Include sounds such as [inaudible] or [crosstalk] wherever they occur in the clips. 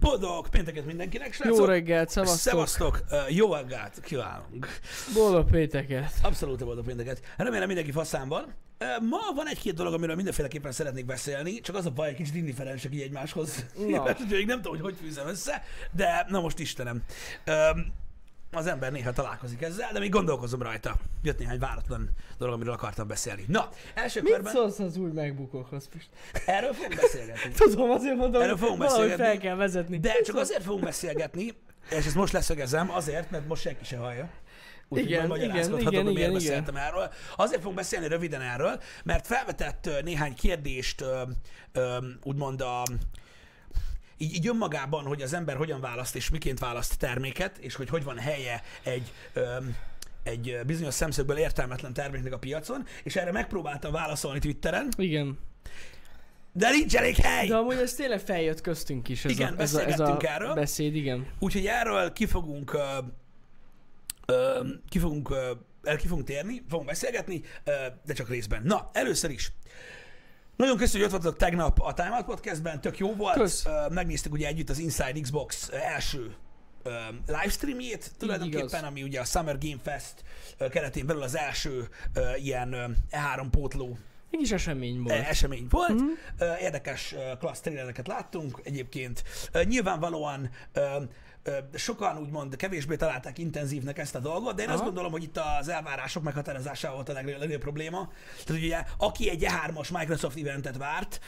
Boldog pénteket mindenkinek, srácok. Jó reggelt, szevasztok. Szevasztok. Jó reggelt kívánunk. Boldog pénteket. Abszolút boldog pénteket. Remélem mindenki faszán van. Ma van egy-két dolog, amiről mindenféleképpen szeretnék beszélni, csak az a baj, egy kicsit indiferensek így egymáshoz. Na. Még nem tudom, hogy hogy fűzem össze, de na most Istenem. Öm, az ember néha találkozik ezzel, de még gondolkozom rajta. Jött néhány váratlan dolog, amiről akartam beszélni. Na, első Mit körben szólsz az új megbukókhoz, Pist? erről fogunk beszélgetni. [laughs] Tudom, azért mondom, Erről fogunk beszélgetni. fel kell vezetni. De csak azért fogunk beszélgetni, és ezt most leszögezem, azért, mert most senki se hallja. Úgyhogy Igen, igen, igen, hogy miért igen, igen. beszéltem erről. Azért fogunk beszélni röviden erről, mert felvetett néhány kérdést, úgymond a, így, így önmagában, hogy az ember hogyan választ és miként választ terméket, és hogy hogy van helye egy, ö, egy bizonyos szemszögből értelmetlen terméknek a piacon, és erre megpróbáltam válaszolni Twitteren, Igen. de nincs elég hely! De amúgy ez tényleg feljött köztünk is. Ez Igen, a, ez a, ez a erről. beszéd, igen. Úgyhogy erről ki fogunk, ö, ö, ki fogunk, el ki fogunk térni, fogunk beszélgetni, ö, de csak részben. Na, először is. Nagyon köszönjük, hogy ott voltatok tegnap a Time Out Podcastben, tök jó volt. Kösz. Megnéztük ugye együtt az Inside Xbox első livestreamjét, tulajdonképpen, igaz. ami ugye a Summer Game Fest keretén belül az első ilyen ö, E3 pótló Mégis esemény volt. E- esemény volt. Mhm. Uh-huh. Érdekes klassz trailereket láttunk egyébként. Nyilvánvalóan sokan úgymond kevésbé találták intenzívnek ezt a dolgot, de én azt Aha. gondolom, hogy itt az elvárások meghatározásával volt a legnagyobb, legnagyobb probléma. Tehát ugye, aki egy E3-as Microsoft eventet várt,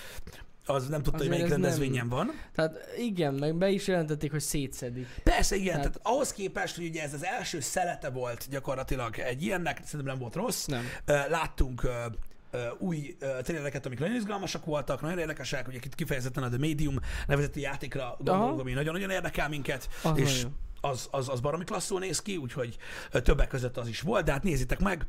az nem tudta, hogy Azért melyik ez nem- rendezvényen van. Tehát igen, meg be is jelentették, hogy szétszedik. Persze, igen, Tehát- tehát, ahhoz képest, hogy ugye ez az első szelete volt gyakorlatilag egy ilyennek, szerintem nem volt rossz. Nem. Láttunk új ö, trailereket, amik nagyon izgalmasak voltak, nagyon érdekesek, ugye itt kifejezetten a The Medium nevezeti játékra gondolunk, Aha. ami nagyon-nagyon érdekel minket, Az és nagyon. Az, az, az baromi klasszul néz ki, úgyhogy többek között az is volt, de hát nézzétek meg,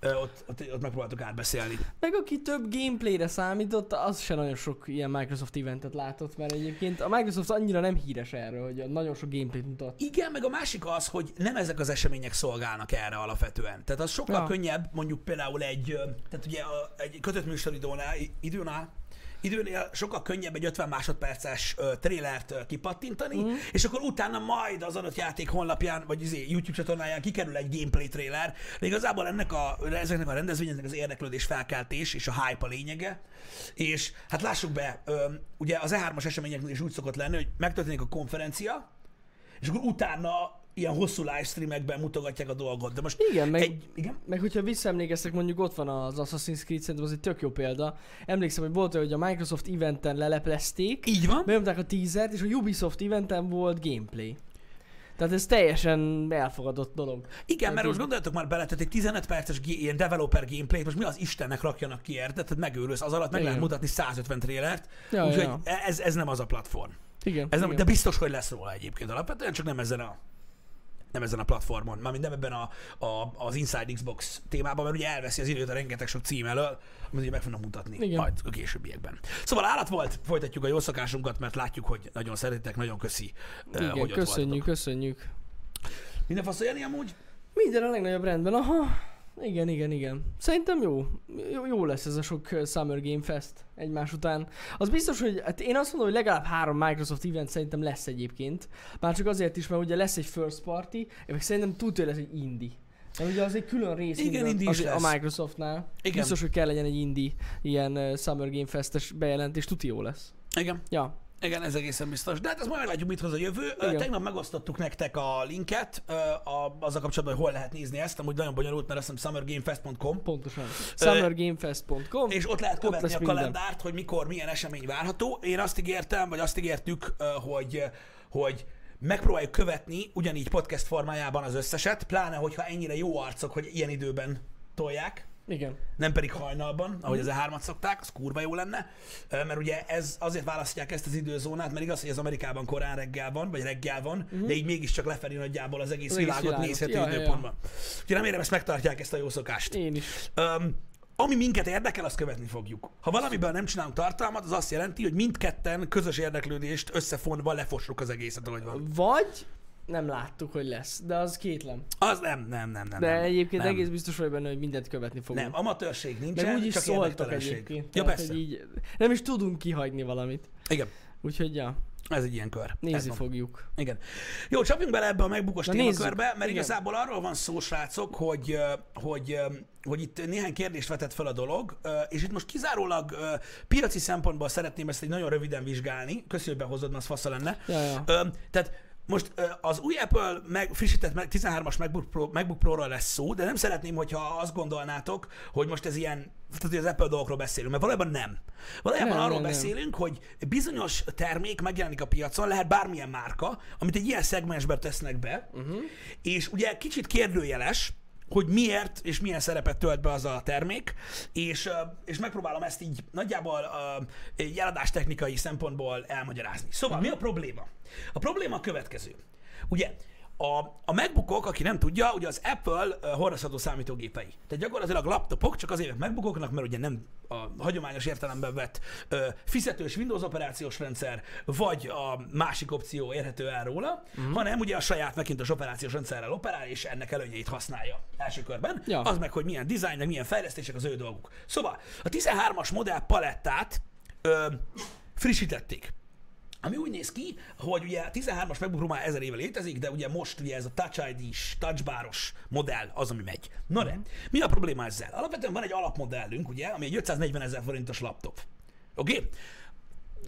ott, ott, ott megpróbáltuk átbeszélni. Meg aki több gameplayre számított, az se nagyon sok ilyen Microsoft eventet látott, mert egyébként a Microsoft annyira nem híres erről, hogy nagyon sok gameplayt mutat. Igen, meg a másik az, hogy nem ezek az események szolgálnak erre alapvetően. Tehát az sokkal ja. Könnyebb, mondjuk például egy, tehát ugye a, egy kötött műsoridónál, időnál, időnél sokkal könnyebb egy 50 másodperces ö, trélert ö, kipattintani, mm. és akkor utána majd az adott játék honlapján, vagy izé, YouTube csatornáján kikerül egy gameplay trailer, de igazából ennek a, ezeknek a rendezvényeknek az érdeklődés felkeltés és a hype a lényege, és hát lássuk be, ö, ugye az E3-as eseményeknél is úgy szokott lenni, hogy megtörténik a konferencia, és akkor utána ilyen hosszú livestreamekben mutogatják a dolgot. De most Igen, meg, egy... Igen? meg hogyha visszaemlékeztek, mondjuk ott van az Assassin's Creed, szerintem az egy tök jó példa. Emlékszem, hogy volt hogy a Microsoft eventen leleplezték, Így van. benyomták a teasert, és a Ubisoft eventen volt gameplay. Tehát ez teljesen elfogadott dolog. Igen, Tehát mert most gondoljatok már bele, tehát egy 15 perces g- ilyen developer gameplay most mi az Istennek rakjanak ki érte, tehát megőrülsz, az alatt meg Igen. lehet mutatni 150 trélert, Ja, úgyhogy ja. ez, ez nem az a platform. Igen, Ez nem, igen. de biztos, hogy lesz róla egyébként alapvetően, csak nem ezen a nem ezen a platformon, mármint nem ebben a, a, az Inside Xbox témában, mert ugye elveszi az időt a rengeteg sok cím elől, amit ugye meg fognak mutatni Igen. majd a későbbiekben. Szóval állat volt, folytatjuk a jó szokásunkat, mert látjuk, hogy nagyon szeretitek, nagyon köszi, eh, Igen, hogy ott köszönjük, voltatok. köszönjük. Minden fasz Jani amúgy? Minden a legnagyobb rendben, aha. Igen, igen, igen. Szerintem jó. Jó, jó lesz ez a sok Summer Game Fest egymás után. Az biztos, hogy hát én azt mondom, hogy legalább három Microsoft event szerintem lesz egyébként. Már csak azért is, mert ugye lesz egy first party, meg szerintem tudja, lesz egy indie. Mert ugye az egy külön rész Igen, minden indie az, lesz. a Microsoftnál. Igen. Biztos, hogy kell legyen egy indie ilyen uh, Summer Game Festes bejelentés, tuti jó lesz. Igen. Ja, Igen, ez egészen biztos. De hát ezt majd meglátjuk, mit hoz a jövő. Igen. Tegnap megosztottuk nektek a linket a, azzal kapcsolatban, hogy hol lehet nézni ezt. Amúgy nagyon bonyolult, mert azt hiszem summergamefest.com. pontosan. Summergamefest.com És ott lehet Ott követni lesz a minden. kalendárt, hogy mikor, milyen esemény várható. Én azt ígértem, vagy azt ígértük, hogy, hogy megpróbáljuk követni ugyanígy podcast formájában az összeset, pláne, hogyha ennyire jó arcok, hogy ilyen időben tolják Igen. nem pedig hajnalban, ahogy az E3-at szokták, az kurva jó lenne, mert ugye ez azért választják ezt az időzónát, mert igaz, hogy az Amerikában korán reggel van, vagy reggel van, de így mégiscsak lefelé nagyjából az egész. Az egész világot világot. nézhető Ja, ja, ja. időpontban. Úgyhogy remélem ezt megtartják ezt a jó szokást. Én is. Öm, ami minket érdekel, azt követni fogjuk. Ha valamiből nem csinálunk tartalmat, az azt jelenti, hogy mindketten közös érdeklődést összefonva lefossuk az egészet, ahogy van. Vagy nem láttuk, hogy lesz, de az kétlem. Az nem, nem, nem, nem. De nem, egyébként nem. egész biztos vagy benne, hogy mindent követni fogunk. Nem, amatőrség nincsen, Meg úgy is csak szóltak egyébként. Ja, tehát, persze. Hogy így nem is tudunk kihagyni valamit. Igen. Úgyhogy ja. Ez egy ilyen kör. Ez Nézni van. fogjuk. Igen. Jó, csapjunk bele ebbe a megbukos Na, témakörbe, nézzük. mert Igen. igazából arról van szó, srácok, hogy, hogy, hogy itt néhány kérdést vetett fel a dolog, és itt most kizárólag piaci szempontból szeretném ezt egy nagyon röviden vizsgálni. Köszönöm, hogy behozod, mert az fasza lenne. Ja, ja. Tehát most az új Apple meg, frissített meg, 13-as MacBook, Pro, MacBook Pro-ról lesz szó, de nem szeretném, hogyha azt gondolnátok, hogy most ez ilyen, tehát hogy az Apple dolgokról beszélünk, mert valójában nem. Valójában Nem, arról nem. beszélünk, hogy bizonyos termék megjelenik a piacon, lehet bármilyen márka, amit egy ilyen szegmensbe tesznek be, uh-huh. és ugye kicsit kérdőjeles, hogy miért és milyen szerepet tölt be az a termék, és, és megpróbálom ezt így nagyjából uh, jeladás technikai szempontból elmagyarázni. Szóval mi a probléma? A probléma a következő. Ugye, a, a MacBookok, aki nem tudja, ugye az Apple uh, hordozható számítógépei. Tehát gyakorlatilag laptopok, csak azért MacBookoknak, mert ugye nem a hagyományos értelemben vett uh, fizetős Windows operációs rendszer, vagy a másik opció érhető el róla, uh-huh. hanem ugye a saját Macintosh operációs rendszerrel operál, és ennek előnyeit használja első körben. Ja. Az meg, hogy milyen dizájn, meg milyen fejlesztések az ő dolguk. Szóval a 13-as modell palettát ö, frissítették. Ami úgy néz ki, hogy ugye a 13-as MacBook már ezer éve létezik, de ugye most ugye ez a Touch ID-s, touchbaros modell az, ami megy. Na de, mi a probléma ezzel? Alapvetően van egy alapmodellünk, ugye, ami egy 540 ezer forintos laptop. Oké? Okay?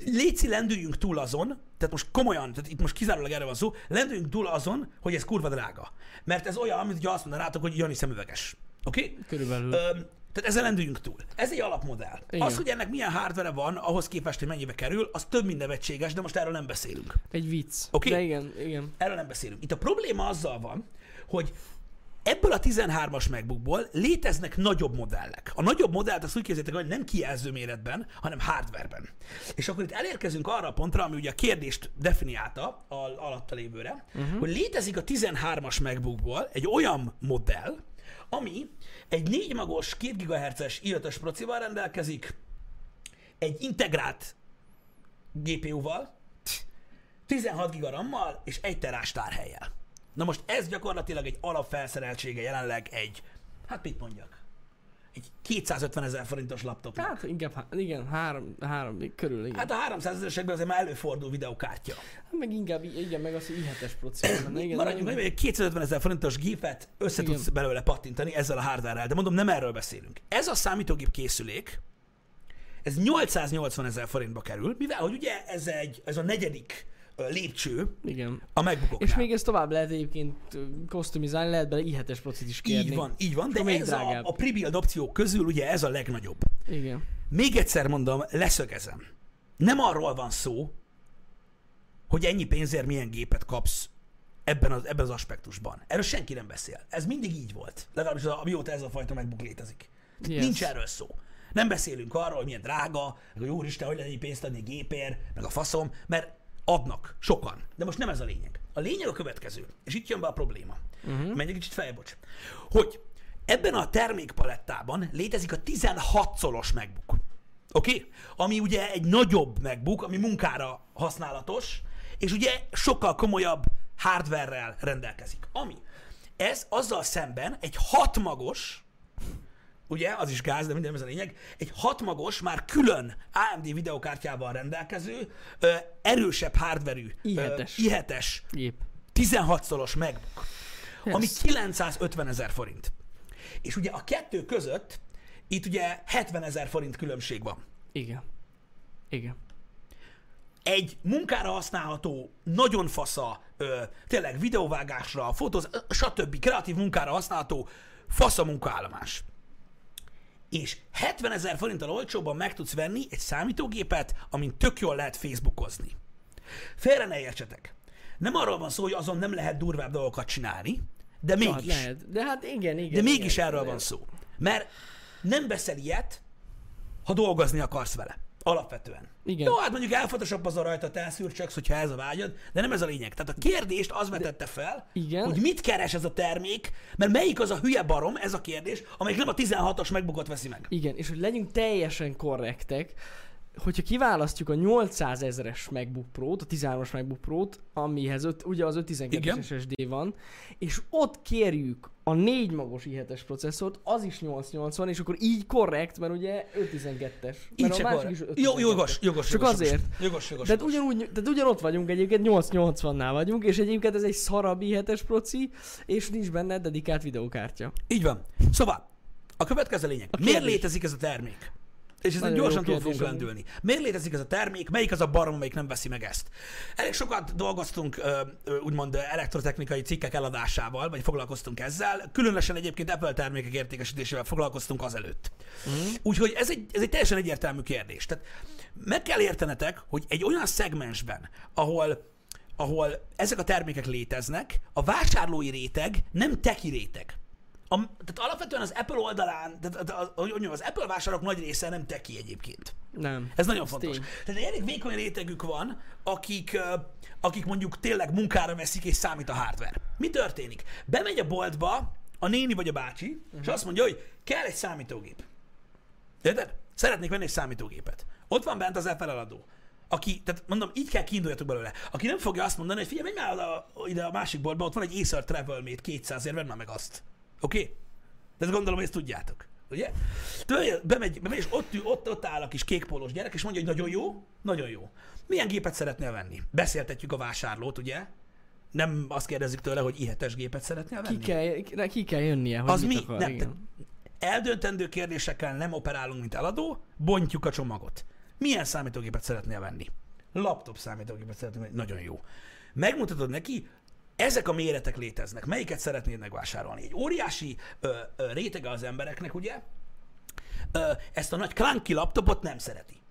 Léci, lendüljünk túl azon, tehát most komolyan, tehát itt most kizárólag erre van szó, lendüljünk túl azon, hogy ez kurva drága. Mert ez olyan, mint hogy azt mondanátok, hogy Jani szemüveges. Oké? Okay? Körülbelül. Öm, tehát ezzel lendüljünk túl. Ez egy alapmodell. Igen. Az, hogy ennek milyen hardware van, ahhoz képest, hogy mennyibe kerül, az több mint nevetséges, de most erről nem beszélünk. Egy vicc. Oké. De igen, igen. Erről nem beszélünk. Itt a probléma azzal van, hogy ebből a 13-as MacBookból léteznek nagyobb modellek. A nagyobb modellt azt úgy képzeljétek, hogy nem kijelző méretben, hanem hardwareben. És akkor itt elérkezünk arra a pontra, ami ugye a kérdést definiálta a alatta lévőre, uh-huh. hogy létezik a 13-as MacBookból egy olyan modell, ami egy 4 magos 2 GHz-es i5-ös procival rendelkezik, egy integrált GPU-val, 16 giga RAM-mal és 1 terás tárhellyel. Na most ez gyakorlatilag egy alapfelszereltsége jelenleg egy, hát mit mondjak, egy 250 ezer forintos laptopnak. Hát inkább, igen, három, három körül, igen. Hát a 300 ezeresekben azért már előfordul videokártya. Hát meg inkább, igen, meg az, hogy i7-es proci van benne, igen. Maradjunk meg, egy 250 ezer forintos gépet össze Igen. tudsz belőle pattintani ezzel a hardware de mondom, nem erről beszélünk. Ez a számítógép készülék, ez 880 ezer forintba kerül, mivel hogy ugye ez, egy, ez a negyedik lépcső Igen. a MacBookoknál. És még ezt tovább lehet egyébként ö, customizálni, lehet bele i7-es procit is kérni. Így van, így van, de még ez a, drágább. a pre-build opciók közül ugye ez a legnagyobb. Igen. Még egyszer mondom, leszögezem. Nem arról van szó, hogy ennyi pénzért milyen gépet kapsz ebben az, ebben az aspektusban. Erről senki nem beszél. Ez mindig így volt. Legalábbis az- amióta ez a fajta MacBook létezik. Yes. Nincs erről szó. Nem beszélünk arról, hogy milyen drága, meg hogy úristen, hogy lehet pénzt adni egy gépért, meg a faszom, mert adnak sokan. De most nem ez a lényeg. A lényeg a következő, és itt jön be a probléma. Uh-huh. Menjek kicsit feljebb, bocs. Hogy ebben a termékpalettában létezik a 16 szolos MacBook. Oké? Okay? Ami ugye egy nagyobb MacBook, ami munkára használatos, és ugye sokkal komolyabb hardware-rel rendelkezik. Ami ez azzal szemben egy hatmagos, ugye, az is gáz, de minden ez a lényeg, egy hatmagos, már külön AMD videokártyával rendelkező, ö, erősebb hardverű, i7-es. i7-es Gép. 16 szoros MacBook, Yes. ami 950 ezer forint. És ugye a kettő között itt ugye 70 ezer forint különbség van. Igen. Igen. Egy munkára használható, nagyon fasza, ö, tényleg videóvágásra, fotóz, stb. kreatív munkára használható fasza munkaállomás. És 70 ezer forinttal olcsóban meg tudsz venni egy számítógépet, amin tök jól lehet Facebookozni. Félre ne értsetek. Nem arról van szó, hogy azon nem lehet durvább dolgokat csinálni, de Hát mégis. lehet. De hát igen, igen. De mégis igen, erről igen. van szó. Mert nem veszel ilyet, ha dolgozni akarsz vele. Alapvetően. Igen. Jó, hát mondjuk elfotoshopozol rajta, te elszűrcsöksz, hogyha ez a vágyad, de nem ez a lényeg. Tehát a kérdést az vetette fel, Igen. hogy mit keres ez a termék, mert melyik az a hülye barom, ez a kérdés, amelyik nem a 16-os megbukott veszi meg. Igen, és hogy legyünk teljesen korrektek, hogyha kiválasztjuk a 800 ezeres MacBook Pro-t, a 13-as MacBook Pro-t, amihez öt, ugye az 512 Igen. SSD van, és ott kérjük a 4 magos i7-es processzort, az is 880, és akkor így korrekt, mert ugye 512-es. Így a másik is Jó, 512-es. jogos, jogos, Csak jogos, azért. Jogos, jogos, Tehát jogos. ugyanúgy, tehát ugyanott vagyunk egyébként, 880-nál vagyunk, és egyébként ez egy szarabb i7-es proci, és nincs benne dedikált videókártya. Így van. Szóval, a következő lényeg. A Miért létezik ez a termék? És ezen gyorsan túl fogunk lendülni. Miért létezik ez a termék? Melyik az a barom, amelyik nem veszi meg ezt? Elég sokat dolgoztunk úgymond elektrotechnikai cikkek eladásával, vagy foglalkoztunk ezzel. Különösen egyébként Apple termékek értékesítésével foglalkoztunk azelőtt. Mm. Úgyhogy ez egy, ez egy teljesen egyértelmű kérdés. Tehát meg kell értenetek, hogy egy olyan szegmensben, ahol ahol ezek a termékek léteznek, a vásárlói réteg nem teki réteg. A, tehát alapvetően az Apple oldalán, tehát, ahogy mondjam, az Apple vásárlók nagy része nem teki egyébként. Nem. Ez nagyon Ez fontos. Tehát egy elég vékony rétegük van, akik, akik mondjuk tényleg munkára veszik és számít a hardware. Mi történik? Bemegy a boltba a néni vagy a bácsi, uh-huh. és azt mondja, hogy kell egy számítógép. Érted? Szeretnék venni egy számítógépet. Ott van bent az Apple eladó. Aki, tehát mondom, így kell kiinduljatok belőle. Aki nem fogja azt mondani, hogy figyelj, menj már oda, ide a másik boltba, ott van egy Acer Travelmate 200 ér, vedd már meg azt. Oké? Okay? De ezt gondolom, hogy ezt tudjátok. Ugye? Tőle, bemegy, bemegy, és ott, ott, ott áll a kis kékpólós gyerek, és mondja, hogy nagyon jó, nagyon jó. Milyen gépet szeretnél venni? Beszéltetjük a vásárlót, ugye? Nem azt kérdezzük tőle, hogy ihetes gépet szeretnél venni? Ki kell, ki kell jönnie, hogy Az mit mi? akar. Nem, igen. Eldöntendő kérdésekkel nem operálunk, mint eladó, bontjuk a csomagot. Milyen számítógépet szeretnél venni? Laptop számítógépet szeretnél venni? Nagyon jó. Megmutatod neki, ezek a méretek léteznek. Melyiket szeretnéd megvásárolni? Egy óriási ö, ö, rétege az embereknek, ugye? Ö, ezt a nagy clunky laptopot nem szereti.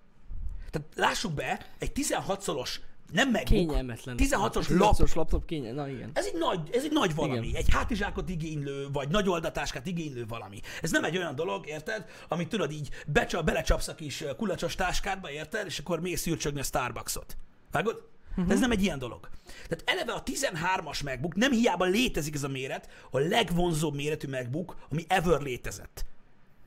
Tehát lássuk be, egy 16 szoros, nem MacBook, Kényelmetlen. 16-os A lap, 16-os laptop kényelmetlen. Na igen. ez egy nagy, ez egy nagy valami. Igen. Egy hátizsákot igénylő, vagy nagy oldatáskát igénylő valami. Ez nem egy olyan dolog, érted, amit tudod így becsa, belecsapsz a kis kulacsos táskádba, érted, és akkor mész szürcsögni a Starbucksot. Vágod? Uh-huh. Mhm. Ez nem egy ilyen dolog. Tehát eleve a 13-as MacBook, nem hiába létezik ez a méret, a legvonzóbb méretű MacBook, ami ever létezett.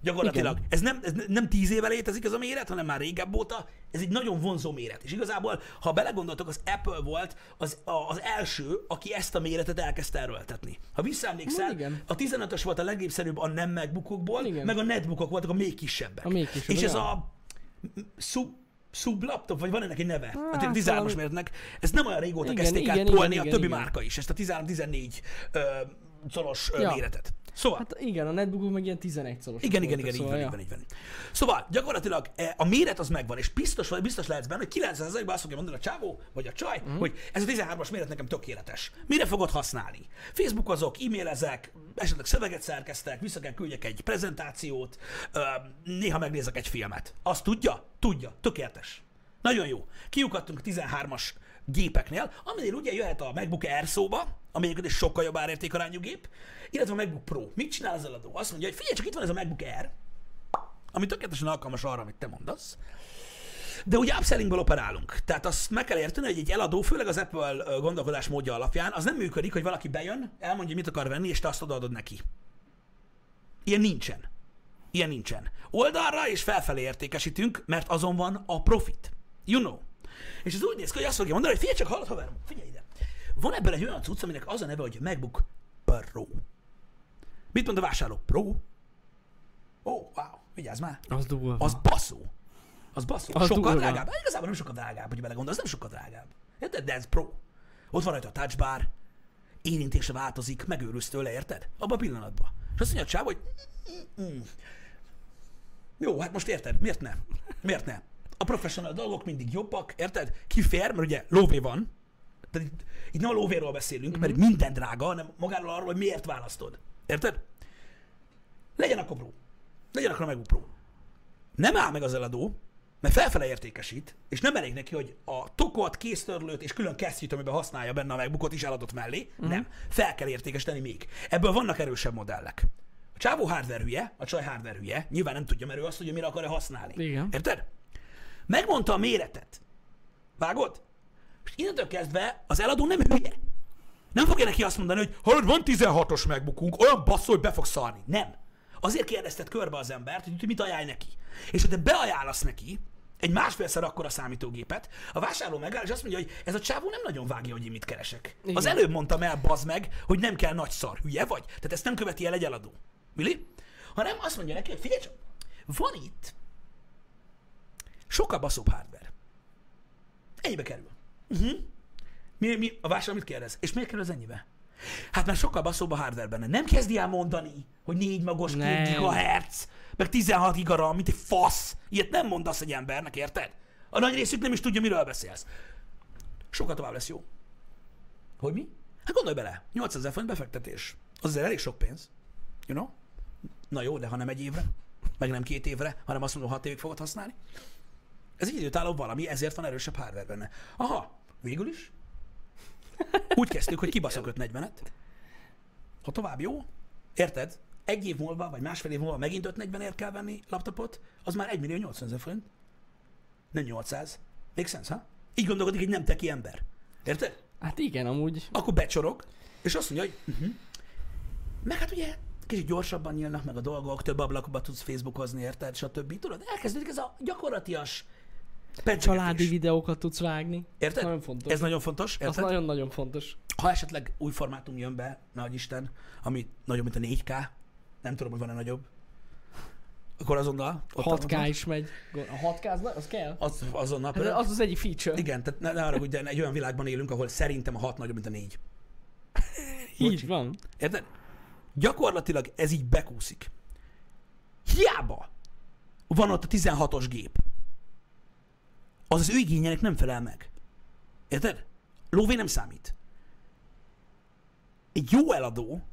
Gyakorlatilag. Igen. Ez nem, ez nem tíz éve létezik ez a méret, hanem már régebb óta. Ez egy nagyon vonzó méret. És igazából, ha belegondoltok, az Apple volt az, a, az első, aki ezt a méretet elkezdte erőltetni. Ha visszaemlékszel, igen. a 15-ös volt a legnépszerűbb a nem MacBookokból, Igen. meg a netbookok voltak a még kisebbek. A még kisebbek, És ez a sub, sub laptop, vagy van ennek egy neve? Hát, a 13-as valami- méretnek. Ez nem olyan régóta Igen, kezdték el igen, tolni igen, a többi igen. márka is, ezt a 13-14 ö, szoros ö, Ja. méretet. Szóval, Hát igen, a netbookok meg ilyen 11 szoros. igen, igen, igen, így van, így van, így van. Szóval gyakorlatilag eh, a méret az megvan, és biztos, vagy biztos lehetsz benne, hogy 90%-ban azt fogja mondani a csávó, vagy a csaj, mm. hogy ez a 13-as méret nekem tökéletes. Mire fogod használni? Facebookozok, e-mailezek, esetleg szöveget szerkeztek, vissza kell küldjek egy prezentációt, néha megnézek egy filmet. Azt tudja? Tudja. Tökéletes. Nagyon jó. Kiukadtunk a 13-as gépeknél, aminél ugye jöhet a MacBook Air szóba, ami egyébként egy sokkal jobb árértékarányú gép, illetve a MacBook Pro. Mit csinál az eladó? Azt mondja, hogy figyelj, csak itt van ez a MacBook Air, ami tökéletesen alkalmas arra, amit te mondasz, de ugye upsellingből operálunk. Tehát azt meg kell érteni, hogy egy eladó, főleg az Apple gondolkodás módja alapján, az nem működik, hogy valaki bejön, elmondja, mit akar venni, és te azt odaadod neki. Ilyen nincsen. Ilyen nincsen. Oldalra és felfelé értékesítünk, mert azon van a profit. You know. És ez úgy néz ki, hogy azt fogja mondani, hogy figyelj csak, hallod haverom, figyelj ide. Van ebben egy olyan cucc, aminek az a neve, hogy MacBook Pro. Mit mond a vásárló? Pro? Ó, oh, wow, vigyázz már. Az durva. Az baszó. Az baszó. Az sokkal durva. drágább. Hát igazából nem sokkal drágább, hogy belegondolsz, nem sokkal drágább. Érted? De ez pro. Ott van rajta a touch bar, érintése változik, megőrülsz tőle, érted? Abban a pillanatban. És azt mondja a csáv, hogy "Mm, jó, hát most érted, miért ne? Miért ne? A professional dolgok mindig jobbak, érted? Kifér, mert ugye lóvé van, tehát itt, itt nem a lóvéről beszélünk, Mhm. mert itt minden drága, hanem magáról arról, hogy miért választod. Érted? Legyen akkor Pro. Legyen akkor MacBook Pro. Nem áll meg az eladó, mert felfele értékesít, és nem elég neki, hogy a tokot, kéztörlőt és külön kesztyűt, amiben használja benne a MacBookot is eladott mellé. Mhm. Nem. Fel kell értékesíteni még. Ebből vannak erősebb modellek. A csávó hardware hülye, a csaj hardware hülye, nyilván nem tudja, mert ő azt tudja, mire akarja használni. Igen. Érted? Megmondta a méretet. Vágod? És innentől kezdve az eladó nem hülye. Nem fogja neki azt mondani, hogy hallod, van 16-os megbukunk, olyan basszol, hogy be fog szarni. Nem. Azért kérdezted körbe az embert, hogy mit ajánlj neki. És ha te beajánlasz neki egy másfélszer akkora számítógépet, a vásárló megáll, és azt mondja, hogy ez a csávó nem nagyon vágja, hogy én mit keresek. Igen. Az előbb mondtam el, bazd meg, hogy nem kell nagy szar. Hülye vagy? Tehát ezt nem követi el egy eladó. Mili? Hanem azt mondja neki, hogy figyelj csak, van itt sokkal baszóbb hardware. Ennyibe kerül. Uh-huh. Mi, mi, a vásárló mit kérdez? És miért kerül az ennyibe? Hát mert sokkal baszóbb a hardware benne. Nem kezdi el mondani, hogy 4 magos, 2 Nem. gigahertz, meg 16 giga RAM, mint egy fasz. Ilyet nem mondasz egy embernek, érted? A nagy részük nem is tudja, miről beszélsz. Sokkal tovább lesz jó. Hogy mi? Hát gondolj bele, 800 ezer forint befektetés. Az elég sok pénz. You know? Na jó, de ha nem egy évre, meg nem két évre, hanem azt mondom, hat évig fogod használni. Ez egy időtálló valami, ezért van erősebb hardware benne. Aha, végül is. Úgy kezdtük, hogy kibaszok 540-et. Ha tovább jó, érted? Egy év múlva, vagy másfél év múlva megint 540 ért kell venni laptopot, az már 1 millió 800 ezer forint. Nem 800. Make sense, ha? Így gondolkodik egy nem teki ember. Érted? Hát igen, amúgy. Akkor becsorog, és azt mondja, hogy uh-huh. meg hát ugye kicsit gyorsabban nyílnak meg a dolgok, több ablakba tudsz Facebookozni, érted, stb. Tudod, elkezdődik ez a gyakorlatias. Családi videókat tudsz vágni. Érted? Nagyon fontos. Ez nagyon fontos, Az érted? nagyon-nagyon fontos. Ha esetleg új formátum jön be, nagy Isten, ami nagyobb, mint a 4K, nem tudom, hogy van-e nagyobb, akkor azonnal... ott- 6K is megy. A 6K az, az kell? Az, azonnal. Hát az az egyik feature. Igen, tehát ne, ne arra, hogy egy olyan világban élünk, ahol szerintem a 6 nagyobb, mint a 4. Így van. Érted? Gyakorlatilag ez így bekúszik. Hiába van ott a 16-os gép. Az az ő igényének nem felel meg. Érted? Lóvé nem számít. Egy jó eladó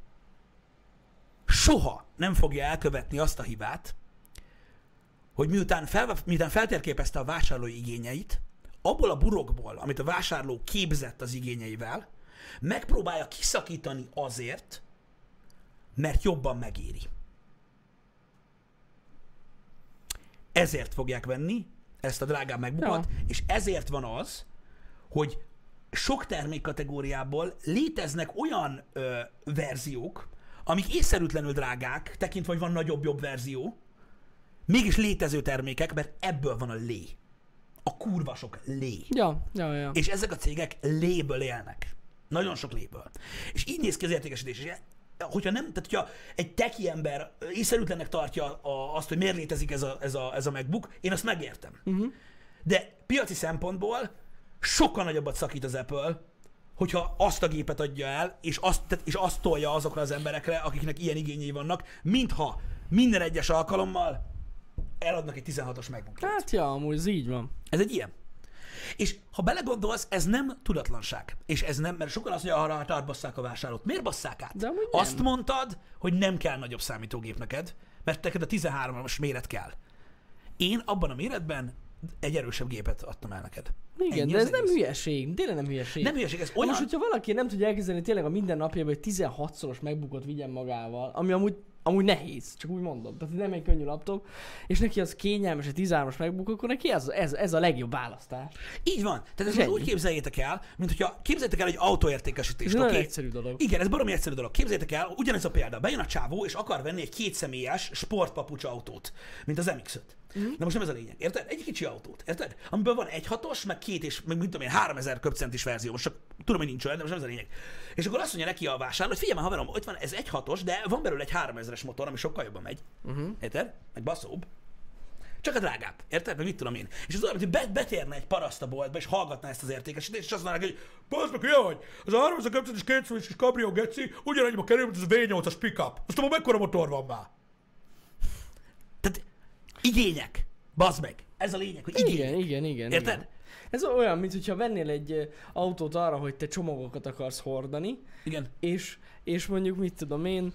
soha nem fogja elkövetni azt a hibát, hogy miután, fel, miután feltérképezte a vásárló igényeit, abból a burokból, amit a vásárló képzett az igényeivel, megpróbálja kiszakítani azért, mert jobban megéri. Ezért fogják venni ezt a drágább megbukot, Ja. és ezért van az, hogy sok termékkategóriából léteznek olyan ö, verziók, amik észszerűtlenül drágák, tekintve, hogy van nagyobb-jobb verzió, mégis létező termékek, mert ebből van a lé. A kurva sok lé. Ja, ja, ja. És ezek a cégek léből élnek. Nagyon sok léből. És így néz ki az értékesítés. És hogyha nem, tehát hogyha egy teki ember észszerűtlennek tartja a, azt, hogy miért létezik ez a, ez a, ez a MacBook, én azt megértem. Uh-huh. De piaci szempontból sokkal nagyobbat szakít az Apple, hogyha azt a gépet adja el, és azt, tehát, és azt tolja azokra az emberekre, akiknek ilyen igényei vannak, mintha minden egyes alkalommal eladnak egy 16-os MacBook. Hát ja, amúgy ez így van. Ez egy ilyen. És ha belegondolsz, ez nem tudatlanság. És ez nem, mert sokan azt mondja, arra hát átbasszák a vásárlót. Miért basszák át? De nem. azt mondtad, hogy nem kell nagyobb számítógép neked, mert neked a 13-as méret kell. Én abban a méretben egy erősebb gépet adtam el neked. Igen, Ennyi de ez nem hülyeség. Tényleg nem hülyeség. Nem hülyeség, ez Olyan... olyan... Most, hogyha valaki nem tudja elképzelni tényleg a mindennapjában, hogy 16-szoros megbukott vigyen magával, ami amúgy, amúgy nehéz, csak úgy mondom. Tehát nem egy könnyű laptop, és neki az kényelmes, egy 13-as megbuk, akkor neki ez, ez, ez a legjobb választás. Így van. Tehát ezt És most úgy képzeljétek el, mint hogyha képzeljétek el egy autóértékesítést, Ez nagyon egyszerű dolog. Igen, ez baromi egyszerű dolog. Képzeljétek el, ugyanez a példa. Bejön a csávó, és akar venni egy kétszemélyes sportpapucs autót, mint az MX-5. Mm. Na most nem ez a lényeg, érted? Egy kicsi autót, érted? Amiből van egy hatos, meg két és, meg mit tudom én, 3000 köbcentis verzió. Most csak tudom, hogy nincs olyan, de most nem ez a lényeg. És akkor azt mondja neki a vásárló, hogy figyelj már, haverom, ott van ez egy hatos, de van belőle egy 3000-es motor, ami sokkal jobban megy. Uh-huh. Érted? Meg baszóbb. Csak a drágább, érted? Meg mit tudom én. És az olyan, hogy be- betérne egy paraszt a boltba, és hallgatná ezt az értékesítést, és azt mondaná, hogy bazd meg, hülye vagy, az a 300 köpcetes kétszős és Cabrio Geci ugyanannyiba kerül, mint az a V8-as pickup. Azt mondom, mekkora motor van már? Igények. Bazd meg. Ez a lényeg, hogy igények. Igen, igen, igen. Érted? Igen. Ez olyan, mint hogyha vennél egy autót arra, hogy te csomagokat akarsz hordani, Igen. és, és mondjuk, mit tudom én,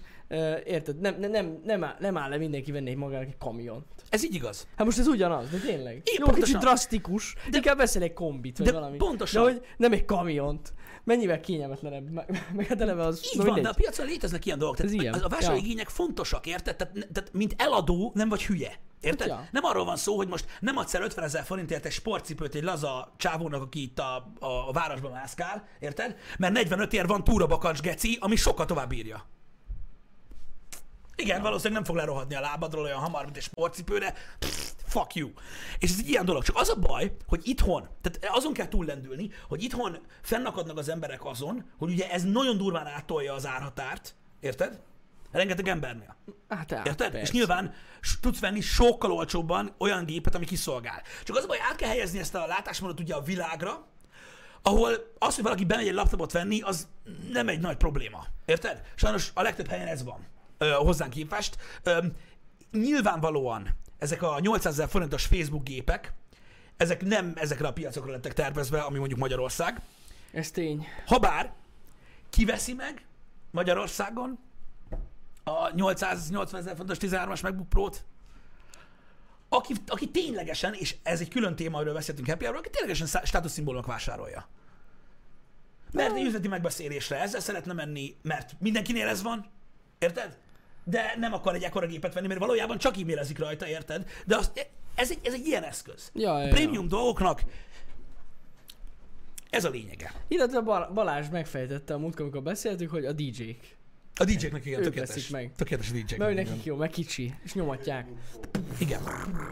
érted, nem, nem, nem, nem, áll, nem áll le mindenki venni egy magának egy kamiont. Ez így igaz. Hát most ez ugyanaz, de tényleg. Igen, Jó, pontosan. kicsit drasztikus, de inkább veszel egy kombit, vagy de valami. pontosan. De hogy nem egy kamiont. Mennyivel kényelmetlenebb, meg, meg hát eleve az... Így van, de a piacon léteznek ilyen dolgok. Tehát Ez ilyen. A vásárlói Ja. fontosak, érted? Tehát, tehát, mint eladó nem vagy hülye. Érted? Ja. Nem arról van szó, hogy most nem adsz el 50 ezer forintért egy sportcipőt egy laza csávónak, aki itt a, a, a városban mászkál, érted? Mert 45 ér van túrabakancs geci, ami sokkal tovább írja. Igen, valószínűleg nem fog lerohadni a lábadról olyan hamar, mint egy sportcipőre. Pff, fuck you. És ez egy ilyen dolog. Csak az a baj, hogy itthon, tehát azon kell túllendülni, hogy itthon fennakadnak az emberek azon, hogy ugye ez nagyon durván átolja az árhatárt. Érted? Rengeteg embernél. Hát át, Érted? persze. És nyilván tudsz venni sokkal olcsóbban olyan gépet, ami kiszolgál. Csak az a baj, át kell helyezni ezt a látásmódot ugye a világra, ahol az, hogy valaki bemegy egy laptopot venni, az nem egy nagy probléma. Érted? Sajnos a legtöbb helyen ez van ö, hozzánk képest. Ö, nyilvánvalóan ezek a 800 ezer forintos Facebook gépek, ezek nem ezekre a piacokra lettek tervezve, ami mondjuk Magyarország. Ez tény. Habár kiveszi meg Magyarországon a 880 ezer fontos 13-as MacBook Pro-t, aki, aki ténylegesen, és ez egy külön téma, amiről beszéltünk Happy Hour, aki ténylegesen státuszszimbólumok vásárolja. Mert egy üzleti megbeszélésre ezzel szeretne menni, mert mindenkinél ez van, érted? De nem akar egy ekkora gépet venni, mert valójában csak e-mailezik rajta, érted? De az, ez, egy, ez egy ilyen eszköz. Ja, ja, A ja. prémium dolgoknak ez a lényege. Illetve Bal- Balázs megfejtette a múltkor, amikor beszéltük, hogy a DJ-k. A DJ-knek igen, tökéletes. meg. Tökéletes a DJ-knek. Mert nekik jó, meg kicsi, és nyomatják. Igen,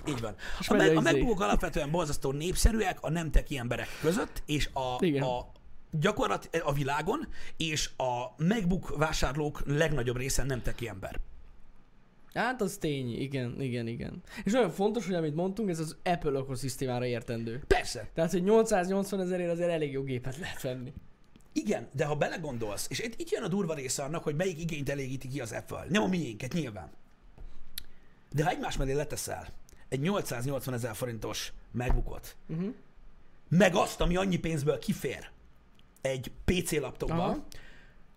így van. És A, me- a izé. MacBookok alapvetően borzasztó népszerűek a nem teki emberek között, és a, Igen. a gyakorlat a világon, és a MacBook vásárlók legnagyobb része nem teki ember. Hát az tény, igen, igen, igen. És nagyon fontos, hogy amit mondtunk, ez az Apple ökoszisztémára értendő. Persze, Tehát, hogy 880 ezerért azért elég jó gépet lehet venni. Igen, de ha belegondolsz, és itt, itt jön a durva része annak, hogy melyik igényt elégíti ki az Apple. Nem a miénket, nyilván. De ha egymás mellé leteszel egy 880 ezer forintos MacBookot, Uh-huh. meg azt, ami annyi pénzből kifér egy PC laptopba, Aha.